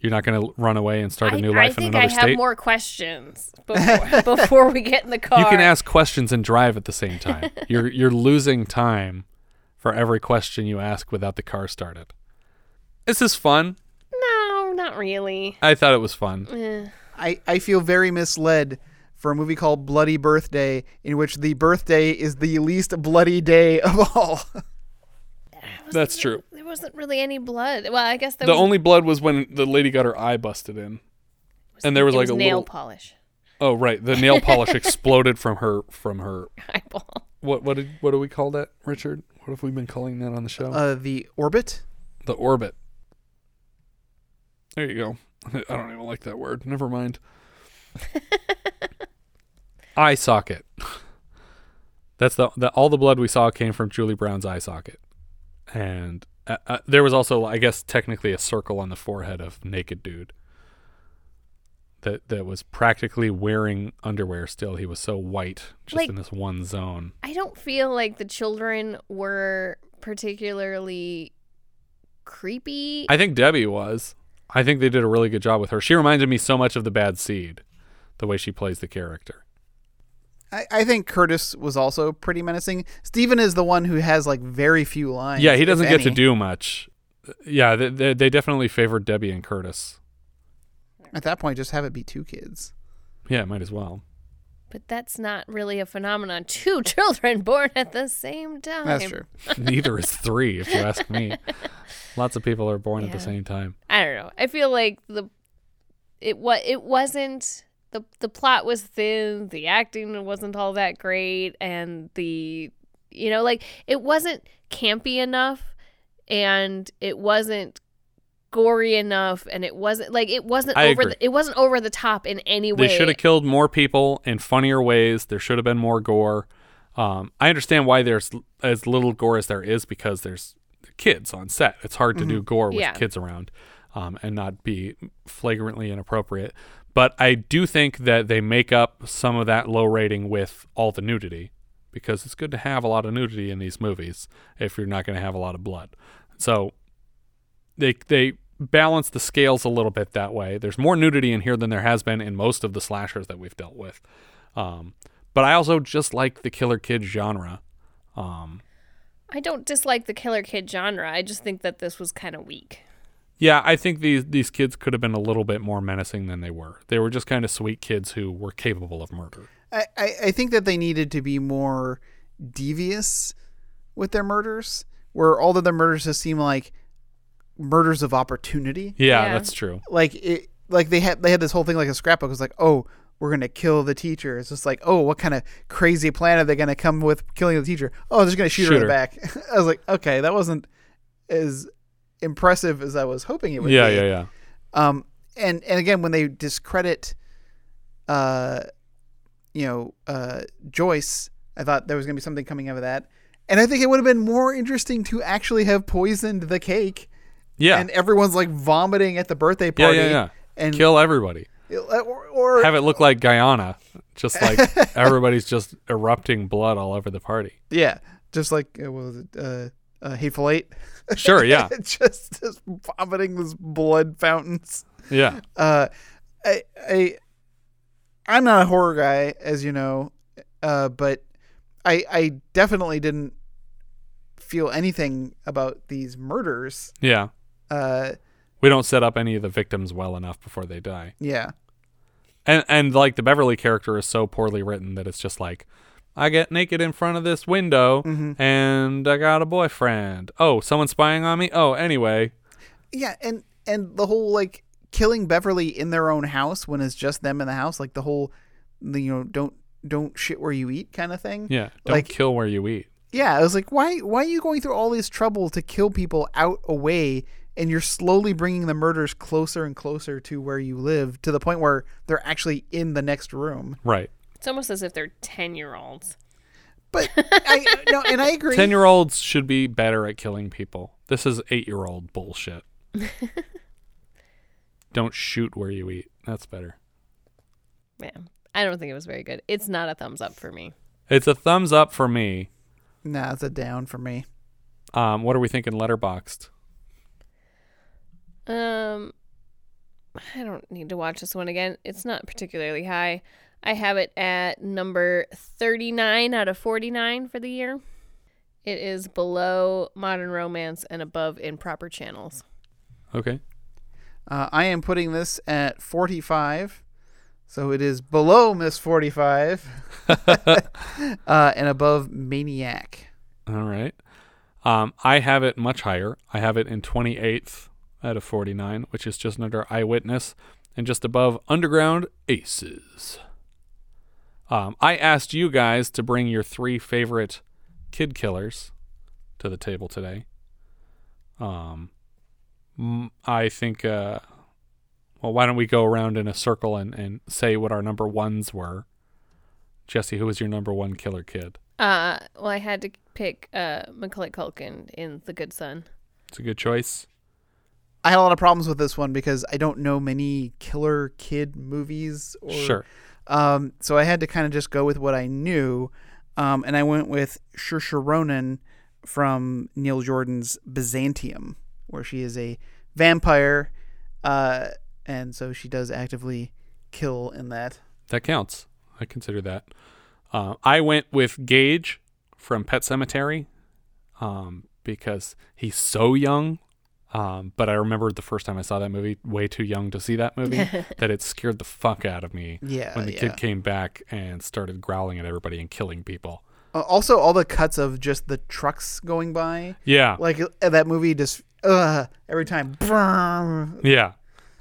You're not going to run away and start a new I life in think another I think I have more questions before [laughs] before we get in the car. You can ask questions and drive at the same [laughs] time. you're you're losing time for every question you ask without the car started. Is this is fun. No, not really. I thought it was fun. Eh. I, I feel very misled for a movie called Bloody Birthday, in which the birthday is the least bloody day of all. [laughs] That's true. There wasn't really any blood. Well, I guess there The was only blood was when the lady got her eye busted in. And there was it like a nail little polish. Oh right, the nail polish exploded from her from her [laughs] eyeball. What what did what do we call that, Richard? What have we been calling that on the show? Uh, the orbit. the orbit. There you go. [laughs] I don't even like that word. Never mind. Eye socket. That's the, the all the blood we saw came from Julie Brown's eye socket, and uh, uh, there was also, I guess, technically a circle on the forehead of naked dude. That that was practically wearing underwear. Still, he was so white, just Like- in this one zone. I don't feel like the children were particularly creepy. I think Debbie was. I think they did a really good job with her. She reminded me so much of the Bad Seed, the way she plays the character. I, I think Curtis was also pretty menacing. Steven is the one who has like very few lines. yeah, he doesn't get to do much. Yeah, they, they, they definitely favored Debbie and Curtis. At that point, just have it be two kids. Yeah, might as well. But that's not really a phenomenon. [laughs] Two children born at the same time. That's true. [laughs] Neither is three, if you ask me. [laughs] Lots of people are born at the same time. I don't know. I feel like the it what it wasn't the the plot was thin, the acting wasn't all that great, and the you know like it wasn't campy enough, and it wasn't gory enough, and it wasn't like it wasn't I over agree. the, it wasn't over the top in any way. They should have killed more people in funnier ways. There should have been more gore. Um, I understand why there's as little gore as there is because there's kids on set. It's hard to do Mhm. gore with Yeah. kids around um, and not be flagrantly inappropriate. But I do think that they make up some of that low rating with all the nudity because it's good to have a lot of nudity in these movies if you're not going to have a lot of blood. So they they balance the scales a little bit that way. There's more nudity in here than there has been in most of the slashers that we've dealt with. Um, but I also just like the killer kid genre. Um, I don't dislike the killer kid genre. I just think that this was kind of weak. Yeah, I think these these kids could have been a little bit more menacing than they were. They were just kind of sweet kids who were capable of murder. I, I, I think that they needed to be more devious with their murders, where all of their murders just seem like murders of opportunity. Yeah, that's true. Like it, like they had they had this whole thing like a scrapbook. It was like, oh, we're gonna kill the teacher. It's just like, oh, what kind of crazy plan are they gonna come with killing the teacher? Oh, they're just gonna shoot, her in the back. [laughs] I was like, okay, that wasn't as impressive as I was hoping it would Yeah, be. yeah, yeah. Yeah. Um, and and again, when they discredit, uh, you know, uh, Joyce, I thought there was gonna be something coming out of that, and I think it would have been more interesting to actually have poisoned the cake. Yeah. and everyone's like vomiting at the birthday Yeah, party. yeah, yeah. And Kill everybody. or, or Have it look like Guyana, just like [laughs] everybody's just erupting blood all over the party. yeah, just like uh, what was it? Uh, uh, Hateful Eight. Sure, yeah. [laughs] just, just vomiting this blood fountains. Yeah. Uh, I, I, I'm not a horror guy, as you know, uh, but I, I definitely didn't feel anything about these murders. Yeah. Uh, We don't set up any of the victims well enough before they die. yeah, And and like the Beverly character is so poorly written that it's just like I get naked in front of this window Mhm. and I got a boyfriend. Oh, someone's spying on me? Oh, anyway. yeah, and and the whole like killing Beverly in their own house when it's just them in the house, like the whole, the, you know, don't don't shit where you eat kind of thing. Yeah. Don't like kill where you eat. Yeah, I was like, why why are you going through all this trouble to kill people out away and you're slowly bringing the murders closer and closer to where you live to the point where they're actually in the next room. Right. It's almost as if they're 10 year olds. But I no, and I agree. 10 year olds should be better at killing people. This is eight year old bullshit. [laughs] Don't shoot where you eat. That's better. Man, I don't think it was very good. It's not a thumbs up for me. It's a thumbs up for me. Nah, it's a down for me. Um, what are we thinking Letterboxd? Um, I don't need to watch this one again. It's not particularly high. I have it at number 39 out of 49 for the year. It is below Modern Romance and above Improper Channels. Okay. Uh, I am putting this at 45. So it is below Miss 45 [laughs] [laughs] uh, and above Maniac. All right. Um, I have it much higher. I have it in 28th out of 49, which is just under Eyewitness and just above Underground Aces. Um, I asked you guys to bring your three favorite kid killers to the table today. Um, I think, uh, well, why don't we go around in a circle and, and say what our number ones were? Jesse, who was your number one killer kid? Uh, well, I had to pick uh Macaulay Culkin in The Good Son. It's a good choice. I had a lot of problems with this one because I don't know many killer kid movies. Or, Sure. Um, so I had to kind of just go with what I knew. Um, and I went with Saoirse Ronan from Neil Jordan's Byzantium, where she is a vampire. Uh, and so she does actively kill in that. That counts. I consider that. Uh, I went with Gage from Pet Sematary um, because he's so young. Um, but I remember the first time I saw that movie, way too young to see that movie, [laughs] that it scared the fuck out of me. Yeah, when the yeah. kid came back and started growling at everybody and killing people. Uh, also, all the cuts of just the trucks going by. Yeah. Like uh, that movie just, uh, every time. Yeah,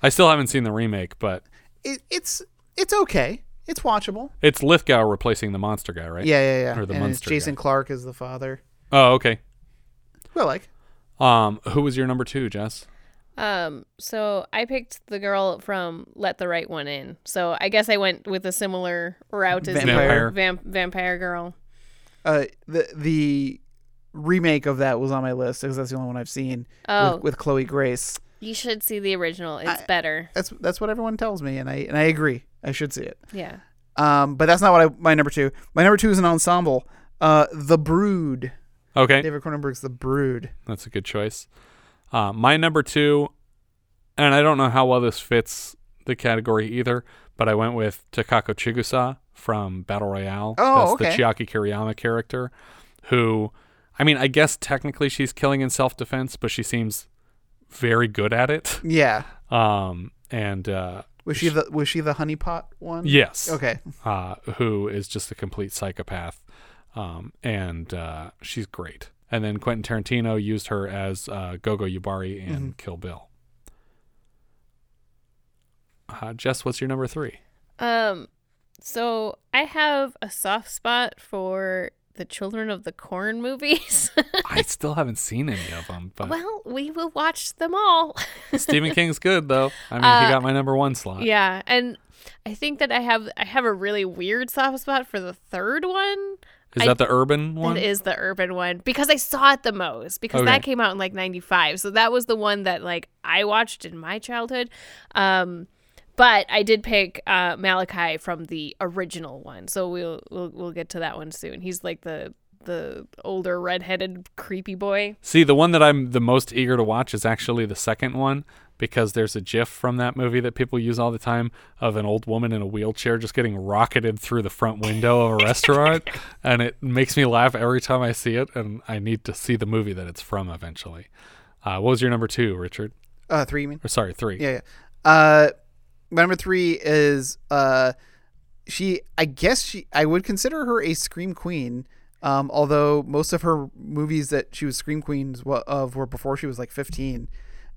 I still haven't seen the remake, but It, it's it's okay. It's watchable. it's Lithgow replacing the monster guy, right? Yeah, yeah, yeah. Or the and it's monster Jason guy. Clark is the father. Oh, okay. Who I like. Um, who was your number two, Jess? Um, so I picked the girl from Let the Right One In. So I guess I went with a similar route as Vampire. vamp- vampire girl. Uh, the the remake of that was on my list because that's the only one I've seen Oh. with, with Chloe Grace. You should see the original. It's I- better. That's that's what everyone tells me, and I and I agree. I should see it. Yeah. Um, but that's not what I my number two. My number two is an ensemble. Uh, The Brood. Okay. David Cronenberg's The Brood. That's a good choice. Uh, my number two, and I don't know how well this fits the category either, but I went with Takako Chigusa from Battle Royale. Oh, That's okay. the Chiaki Kuriyama character, who, I mean, I guess technically she's killing in self defense, but she seems very good at it. Yeah. Um, and uh, Was she the was she the honeypot one? Yes. Okay. Uh, who is just a complete psychopath. Um, and uh, she's great. And then Quentin Tarantino used her as uh, Gogo Yubari in Mhm. Kill Bill. Uh, Jess, what's your number three? Um, so I have a soft spot for the Children of the Corn movies. [laughs] I still haven't seen any of them, but well, we will watch them all. [laughs] Stephen King's good though. I mean, Uh, he got my number one slot. Yeah, and I think that I have I have a really weird soft spot for the third one. Is I- that the urban one? That is the urban one because I saw it the most because Okay. that came out in like 95. So that was the one that like I watched in my childhood. Um But I did pick uh, Malachi from the original one, so we'll we'll we'll get to that one soon. He's like the the older redheaded creepy boy. See, the one that I'm the most eager to watch is actually the second one because there's a GIF from that movie that people use all the time of an old woman in a wheelchair just getting rocketed through the front window of a restaurant, [laughs] and it makes me laugh every time I see it. And I need to see the movie that it's from eventually. Uh, what was your number two, Richard? Uh, three, you mean? Or sorry, three. Yeah, yeah. Uh, my number three is uh, she. I guess she. I would consider her a scream queen. Um, although most of her movies that she was scream queens of were before she was like 15.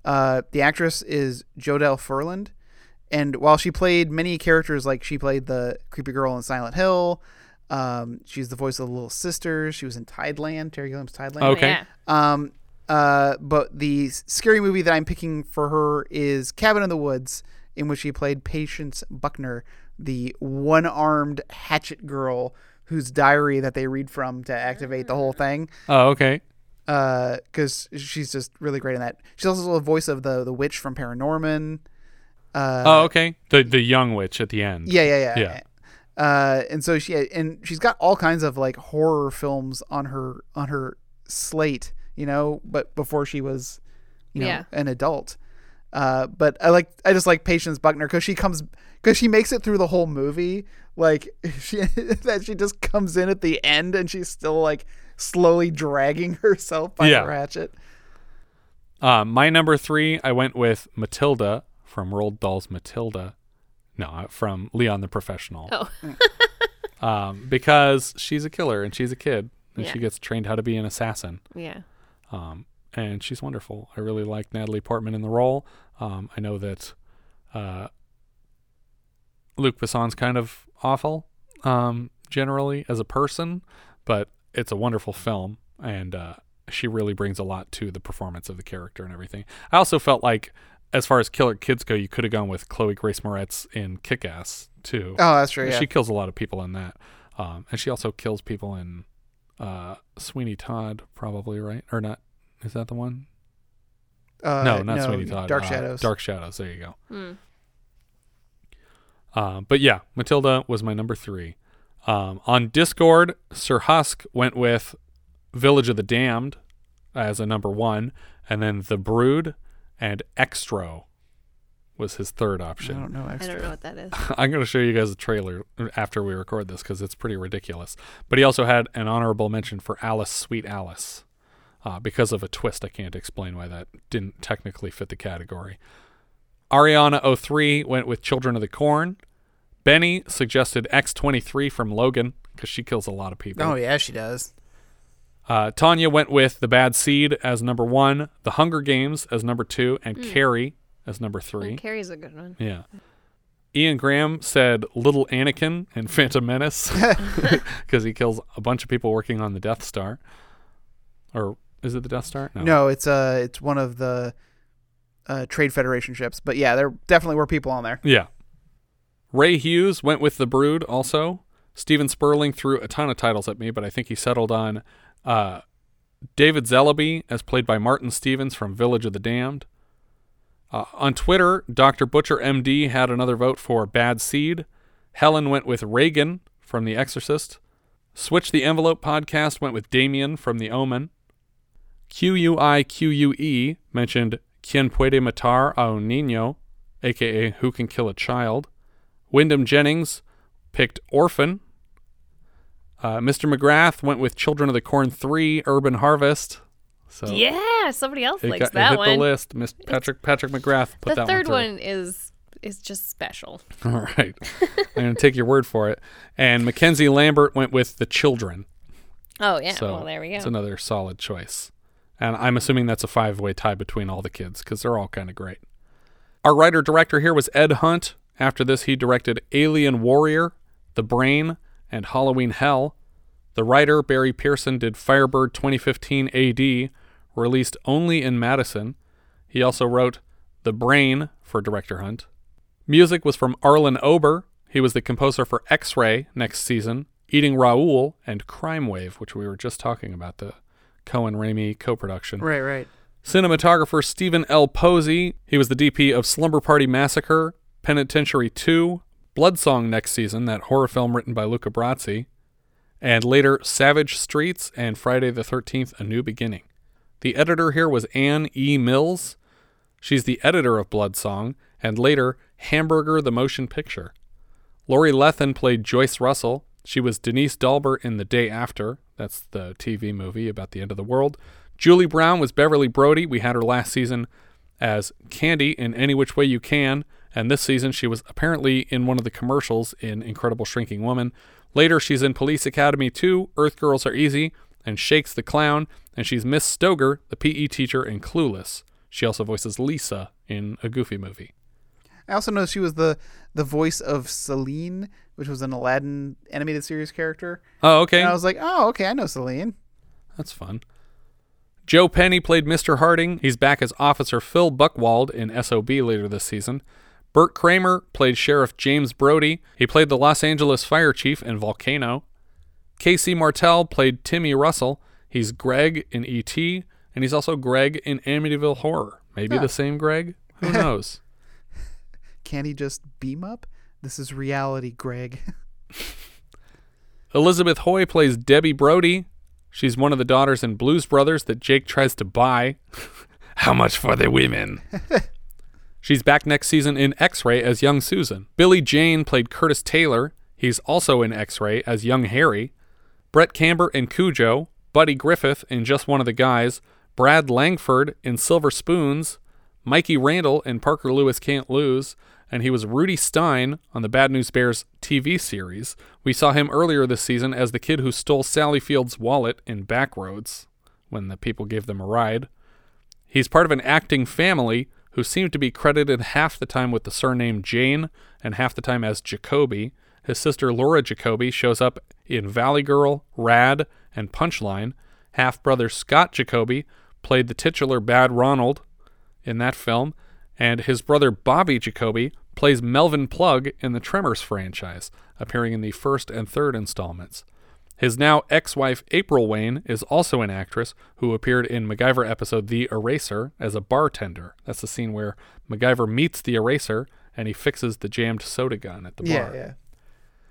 Uh, the actress is Jodelle Ferland, and while she played many characters, like she played the creepy girl in Silent Hill, um, she's the voice of the Little Sisters. She was in Tideland, Terry Gilliam's Tideland. Okay. Um, uh, but the scary movie that I'm picking for her is Cabin in the Woods, in which she played Patience Buckner, the one-armed hatchet girl whose diary that they read from to activate the whole thing. Oh, okay. Because she's just really great in that. She's also the voice of the the witch from Paranorman. Uh, oh, okay. The the young witch at the end. yeah, yeah, yeah. Yeah. Uh, and so she and she's got all kinds of like horror films on her on her slate, you know, but before she was, you know, Yeah. an adult. Uh, but I like I just like Patience Buckner because she comes because she makes it through the whole movie. Like [laughs] she [laughs] that she just comes in at the end and she's still like slowly dragging [laughs] herself by Yeah. the ratchet. Uh, my number three, I went with Matilda from Roald Dahl's Matilda. No, uh, from Leon the Professional. Oh. [laughs] um, because she's a killer and she's a kid and Yeah. she gets trained how to be an assassin. Yeah. Um, and she's wonderful. I really like Natalie Portman in the role. Um, I know that uh, Luc Besson's kind of awful um, generally as a person, but it's a wonderful film, and uh, she really brings a lot to the performance of the character and everything. I also felt like, as far as killer kids go, you could have gone with Chloe Grace Moretz in Kick Ass too. Oh, that's true, yeah. She kills a lot of people in that, um, and she also kills people in uh, Sweeney Todd, probably right or not? Is that the one? Uh, no, not no, Sweeney Todd. Dark uh, Shadows. Dark Shadows. There you go. Hmm. Uh, but yeah, Matilda was my number three. Um, on Discord, Sir Husk went with Village of the Damned as a number one, and then The Brood and Xtro was his third option. I don't know. I don't know what that is. [laughs] I'm going to show you guys a trailer after we record this because it's pretty ridiculous. But he also had an honorable mention for Alice, Sweet Alice, uh, because of a twist. I can't explain why that didn't technically fit the category. Ariana03 went with Children of the Corn. Benny suggested X23 from Logan because she kills a lot of people. Oh yeah, she does. Uh, Tanya went with The Bad Seed as number one, The Hunger Games as number two, and Mm. Carrie as number three. Carrie's a good one. Yeah. Ian Graham said Little Anakin and Phantom Menace [laughs] [laughs] because he kills a bunch of people working on the Death Star. Or is it the Death Star? No, it's uh, it's one of the uh, Trade Federation ships. But yeah, there definitely were people on there. Yeah. Ray Hughes went with The Brood also. Steven Sperling threw a ton of titles at me, but I think he settled on uh, David Zellaby, as played by Martin Stevens from Village of the Damned. Uh, on Twitter, Dr. Butcher MD had another vote for Bad Seed. Helen went with Reagan from The Exorcist. Switch the Envelope podcast went with Damien from The Omen. QUIQUE mentioned Quien Puede Matar a un Niño, aka Who Can Kill a Child. Wyndham Jennings picked Orphan. Uh, Mr. McGrath went with Children of the Corn 3 Urban Harvest. So yeah, somebody else likes got- it that hit one. the list. Miss Patrick Patrick McGrath put that one on. the that third one. one is is just special. through. [laughs] All right. I'm going to take your word for it. And Mackenzie Lambert went with The Children. Oh yeah, So well there we go. It's another solid choice. And I'm assuming that's a five way tie between all the kids because they're all kind of great. Our writer director here was Ed Hunt. After this, he directed Alien Warrior, The Brain, and Halloween Hell. The writer, Barry Pearson, did Firebird 2015 AD, released only in Madison. He also wrote The Brain for Director Hunt. Music was from Arlon Ober. He was the composer for X Ray next season, Eating Raoul, and Crime Wave, which we were just talking about, the Coen Raimi co production. Right, right. Cinematographer Stephen L. Posey. He was the DP of Slumber Party Massacre, Penitentiary 2, Bloodsong next season, that horror film written by Luca Brasi, and later Savage Streets and Friday the 13th, A New Beginning. The editor here was Anne E. Mills. She's the editor of Bloodsong, and later Hamburger the Motion Picture. Lori Lethin played Joyce Russell. She was Denise Dalbert in The Day After. That's the TV movie about the end of the world. Julie Brown was Beverly Brody. We had her last season as Candy in Any Which Way You Can, and this season she was apparently in one of the commercials in Incredible Shrinking Woman. Later, she's in Police Academy 2, Earth Girls Are Easy, and Shakes the Clown, and she's Miss Stoeger, the PE teacher in Clueless. She also voices Lisa in a Goofy movie. I also know she was the the voice of Celine, which was an Aladdin animated series character. Oh, okay. And I was like, oh, okay, I know Celine. That's fun. Joe Penny played Mr. Harding. He's back as Officer Phil Buckwald in SOB later this season. Bert Kramer played Sheriff James Brody. He played the Los Angeles Fire Chief in Volcano. K.C. Martel played Timmy Russell. He's Greg in E.T., and he's also Greg in Amityville Horror. Maybe Huh. the same Greg? Who [laughs] knows? Can't he just beam up? This is reality, Greg. [laughs] Elizabeth Hoy plays Debbie Brody. She's one of the daughters in Blues Brothers that Jake tries to buy. [laughs] How much for the women? She's back next season in X Ray as young Susan. Billy Jayne played Curtis Taylor. He's also in X Ray as young Harry. Brett Camber in Cujo. Buddy Griffith in Just One of the Guys. Brad Langford in Silver Spoons. Mikey Randall in Parker Lewis Can't Lose. And he was Rudy Stein on the Bad News Bears TV series. We saw him earlier this season as the kid who stole Sally Field's wallet in Backroads when the people gave them a ride. He's part of an acting family who seem to be credited half the time with the surname Jayne and half the time as Jacoby. His sister Laura Jacoby shows up in Valley Girl, Rad, and Punchline. Half brother Scott Jacoby played the titular Bad Ronald in that film, and his brother Bobby Jacoby plays Melvin Plug in the Tremors franchise, appearing in the first and third installments. His now ex wife April Wayne is also an actress who appeared in MacGyver episode The Eraser as a bartender. That's the scene where MacGyver meets the eraser and he fixes the jammed soda gun at the Yeah, bar. yeah.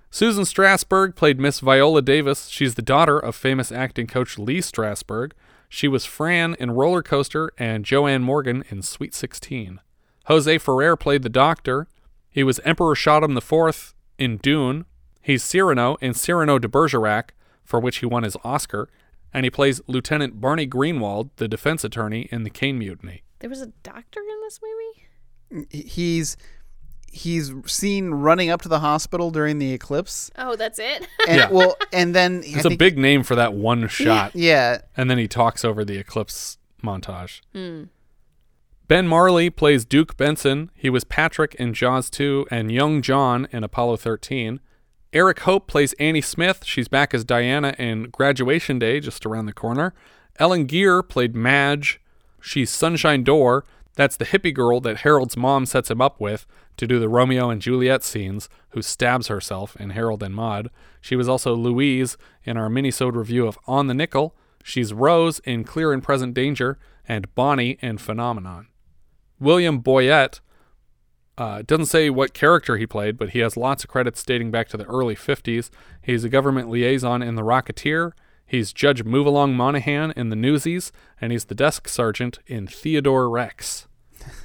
Susan Strasberg played Miss Viola Davis. She's the daughter of famous acting coach Lee Strasberg. She was Fran in Roller Coaster and Joanne Morgan in Sweet 16. Jose Ferrer played the Doctor. He was Emperor Shaddam IV in Dune. He's Cyrano in Cyrano de Bergerac, for which he won his Oscar. And he plays Lieutenant Barney Greenwald, the defense attorney in the Caine Mutiny. There was a doctor in this movie? He's he's seen running up to the hospital during the eclipse. Oh, that's it? And, Yeah. Well, and then I It's a big name for that one shot. Yeah. And then he talks over the eclipse montage. Hmm. Ben Marley plays Duke Benson. He was Patrick in Jaws 2 and Young John in Apollo 13. Eric Hope plays Annie Smith. She's back as Diana in Graduation Day, just around the corner. Ellen Geer played Madge. She's Sunshine Doré. That's the hippie girl that Harold's mom sets him up with to do the Romeo and Juliet scenes, who stabs herself in Harold and Maude. She was also Louise in our minisode review of On the Nickel. She's Rose in Clear and Present Danger, and Bonnie in Phenomenon. William Boyett uh, doesn't say what character he played, but he has lots of credits dating back to the early 50s. He's a government liaison in The Rocketeer. He's Judge Move Along Monahan in The Newsies, and he's the desk sergeant in Theodore Rex.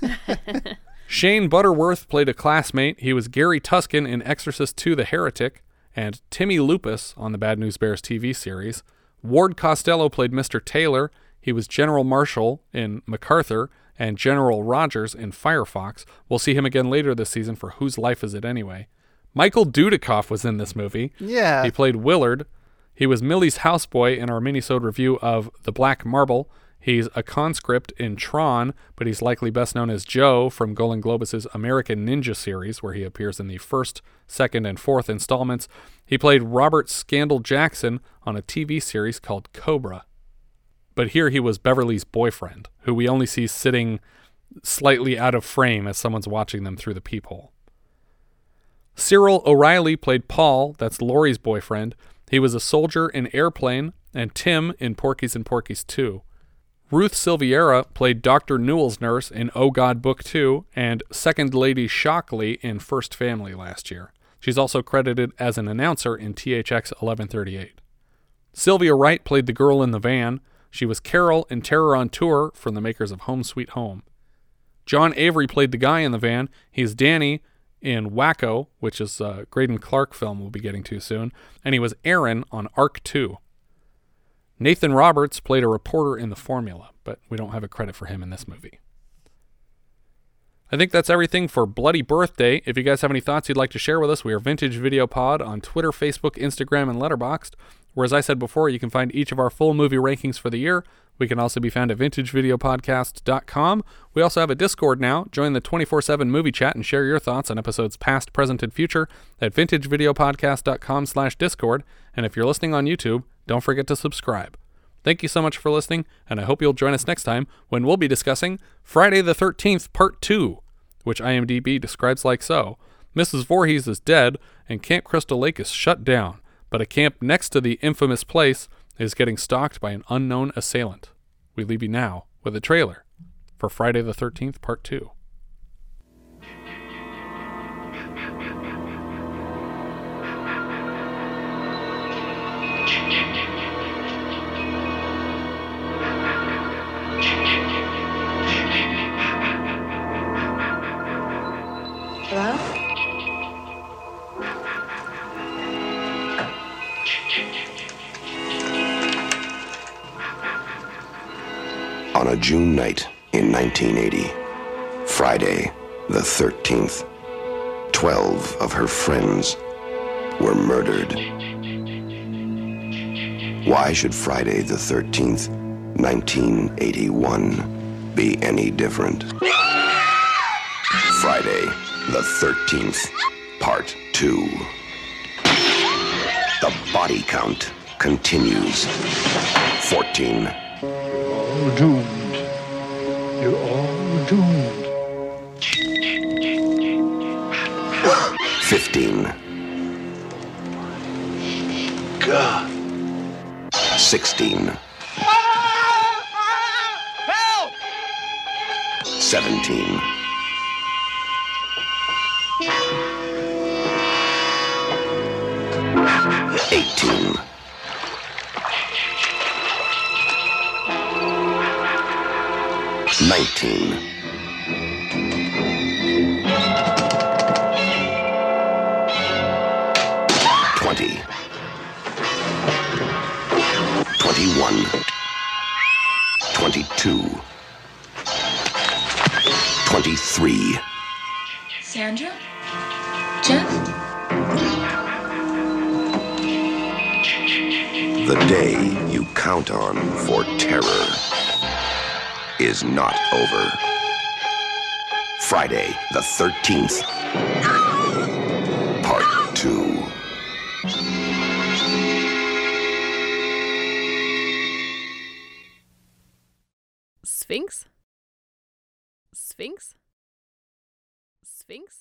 [laughs] Shane Butterworth played a classmate. He was Gary Tuskin in Exorcist II The Heretic, and Timmy Lupus on the Bad News Bears TV series. Ward Costello played Mr. Taylor. He was General Marshall in MacArthur and General Rogers in Firefox. We'll see him again later this season for Whose Life Is It Anyway? Michael Dudikoff was in this movie. Yeah. He played Willard. He was Millie's houseboy in our minisode review of The Black Marble. He's a conscript in Tron, but he's likely best known as Joe from Golan Globus's American Ninja series, where he appears in the first, second, and fourth installments. He played Robert Scandal Jackson on a TV series called Cobra. But here he was Beverly's boyfriend, who we only see sitting slightly out of frame as someone's watching them through the peephole. Cyril O'Reilly played Paul, that's Laurie's boyfriend. He was a soldier in Airplane and Tim in Porky's and Porky's 2. Ruth Silveira played Dr. Newell's nurse in Oh God Book 2 and Second Lady Shockley in First Family last year. She's also credited as an announcer in THX 1138. Sylvia Wright played the girl in the van. She was Carol in Terror on Tour from the makers of Home Sweet Home. John Avery played the guy in the van. He's Danny in Wacko, which is a Greydon Clark film we'll be getting to soon, and he was Aaron on Ark 2. Nathan Roberts played a reporter in The Formula, but we don't have a credit for him in this movie. I think that's everything for Bloody Birthday. If you guys have any thoughts you'd like to share with us, we are Vintage Video Pod on Twitter, Facebook, Instagram, and Letterboxd. Where, as I said before, you can find each of our full movie rankings for the year. We can also be found at vintagevideopodcast.com. We also have a Discord now. Join the 24 7 movie chat and share your thoughts on episodes past, present, and future at vintagevideopodcast.com slash Discord. And if you're listening on YouTube, don't forget to subscribe. Thank you so much for listening, and I hope you'll join us next time when we'll be discussing Friday the 13th, Part 2, which IMDb describes like so Mrs. Voorhees is dead, and Camp Crystal Lake is shut down, but a camp next to the infamous place is getting stalked by an unknown assailant. We leave you now with a trailer for Friday the 13th, Part 2. On a June night in 1980, Friday the 13th, 12 of her friends were murdered. Why should Friday the 13th, 1981 be any different? Friday the 13th, Part 2. The body count continues. 14. All doomed. You're all doomed. 15. God. 16. Help! 17. 18. 19. 20. 21. 22. 23. Sandra? Jeff? The day you count on for terror is not over. Friday, the 13th, Part 2. Sphinx? Sphinx? Sphinx?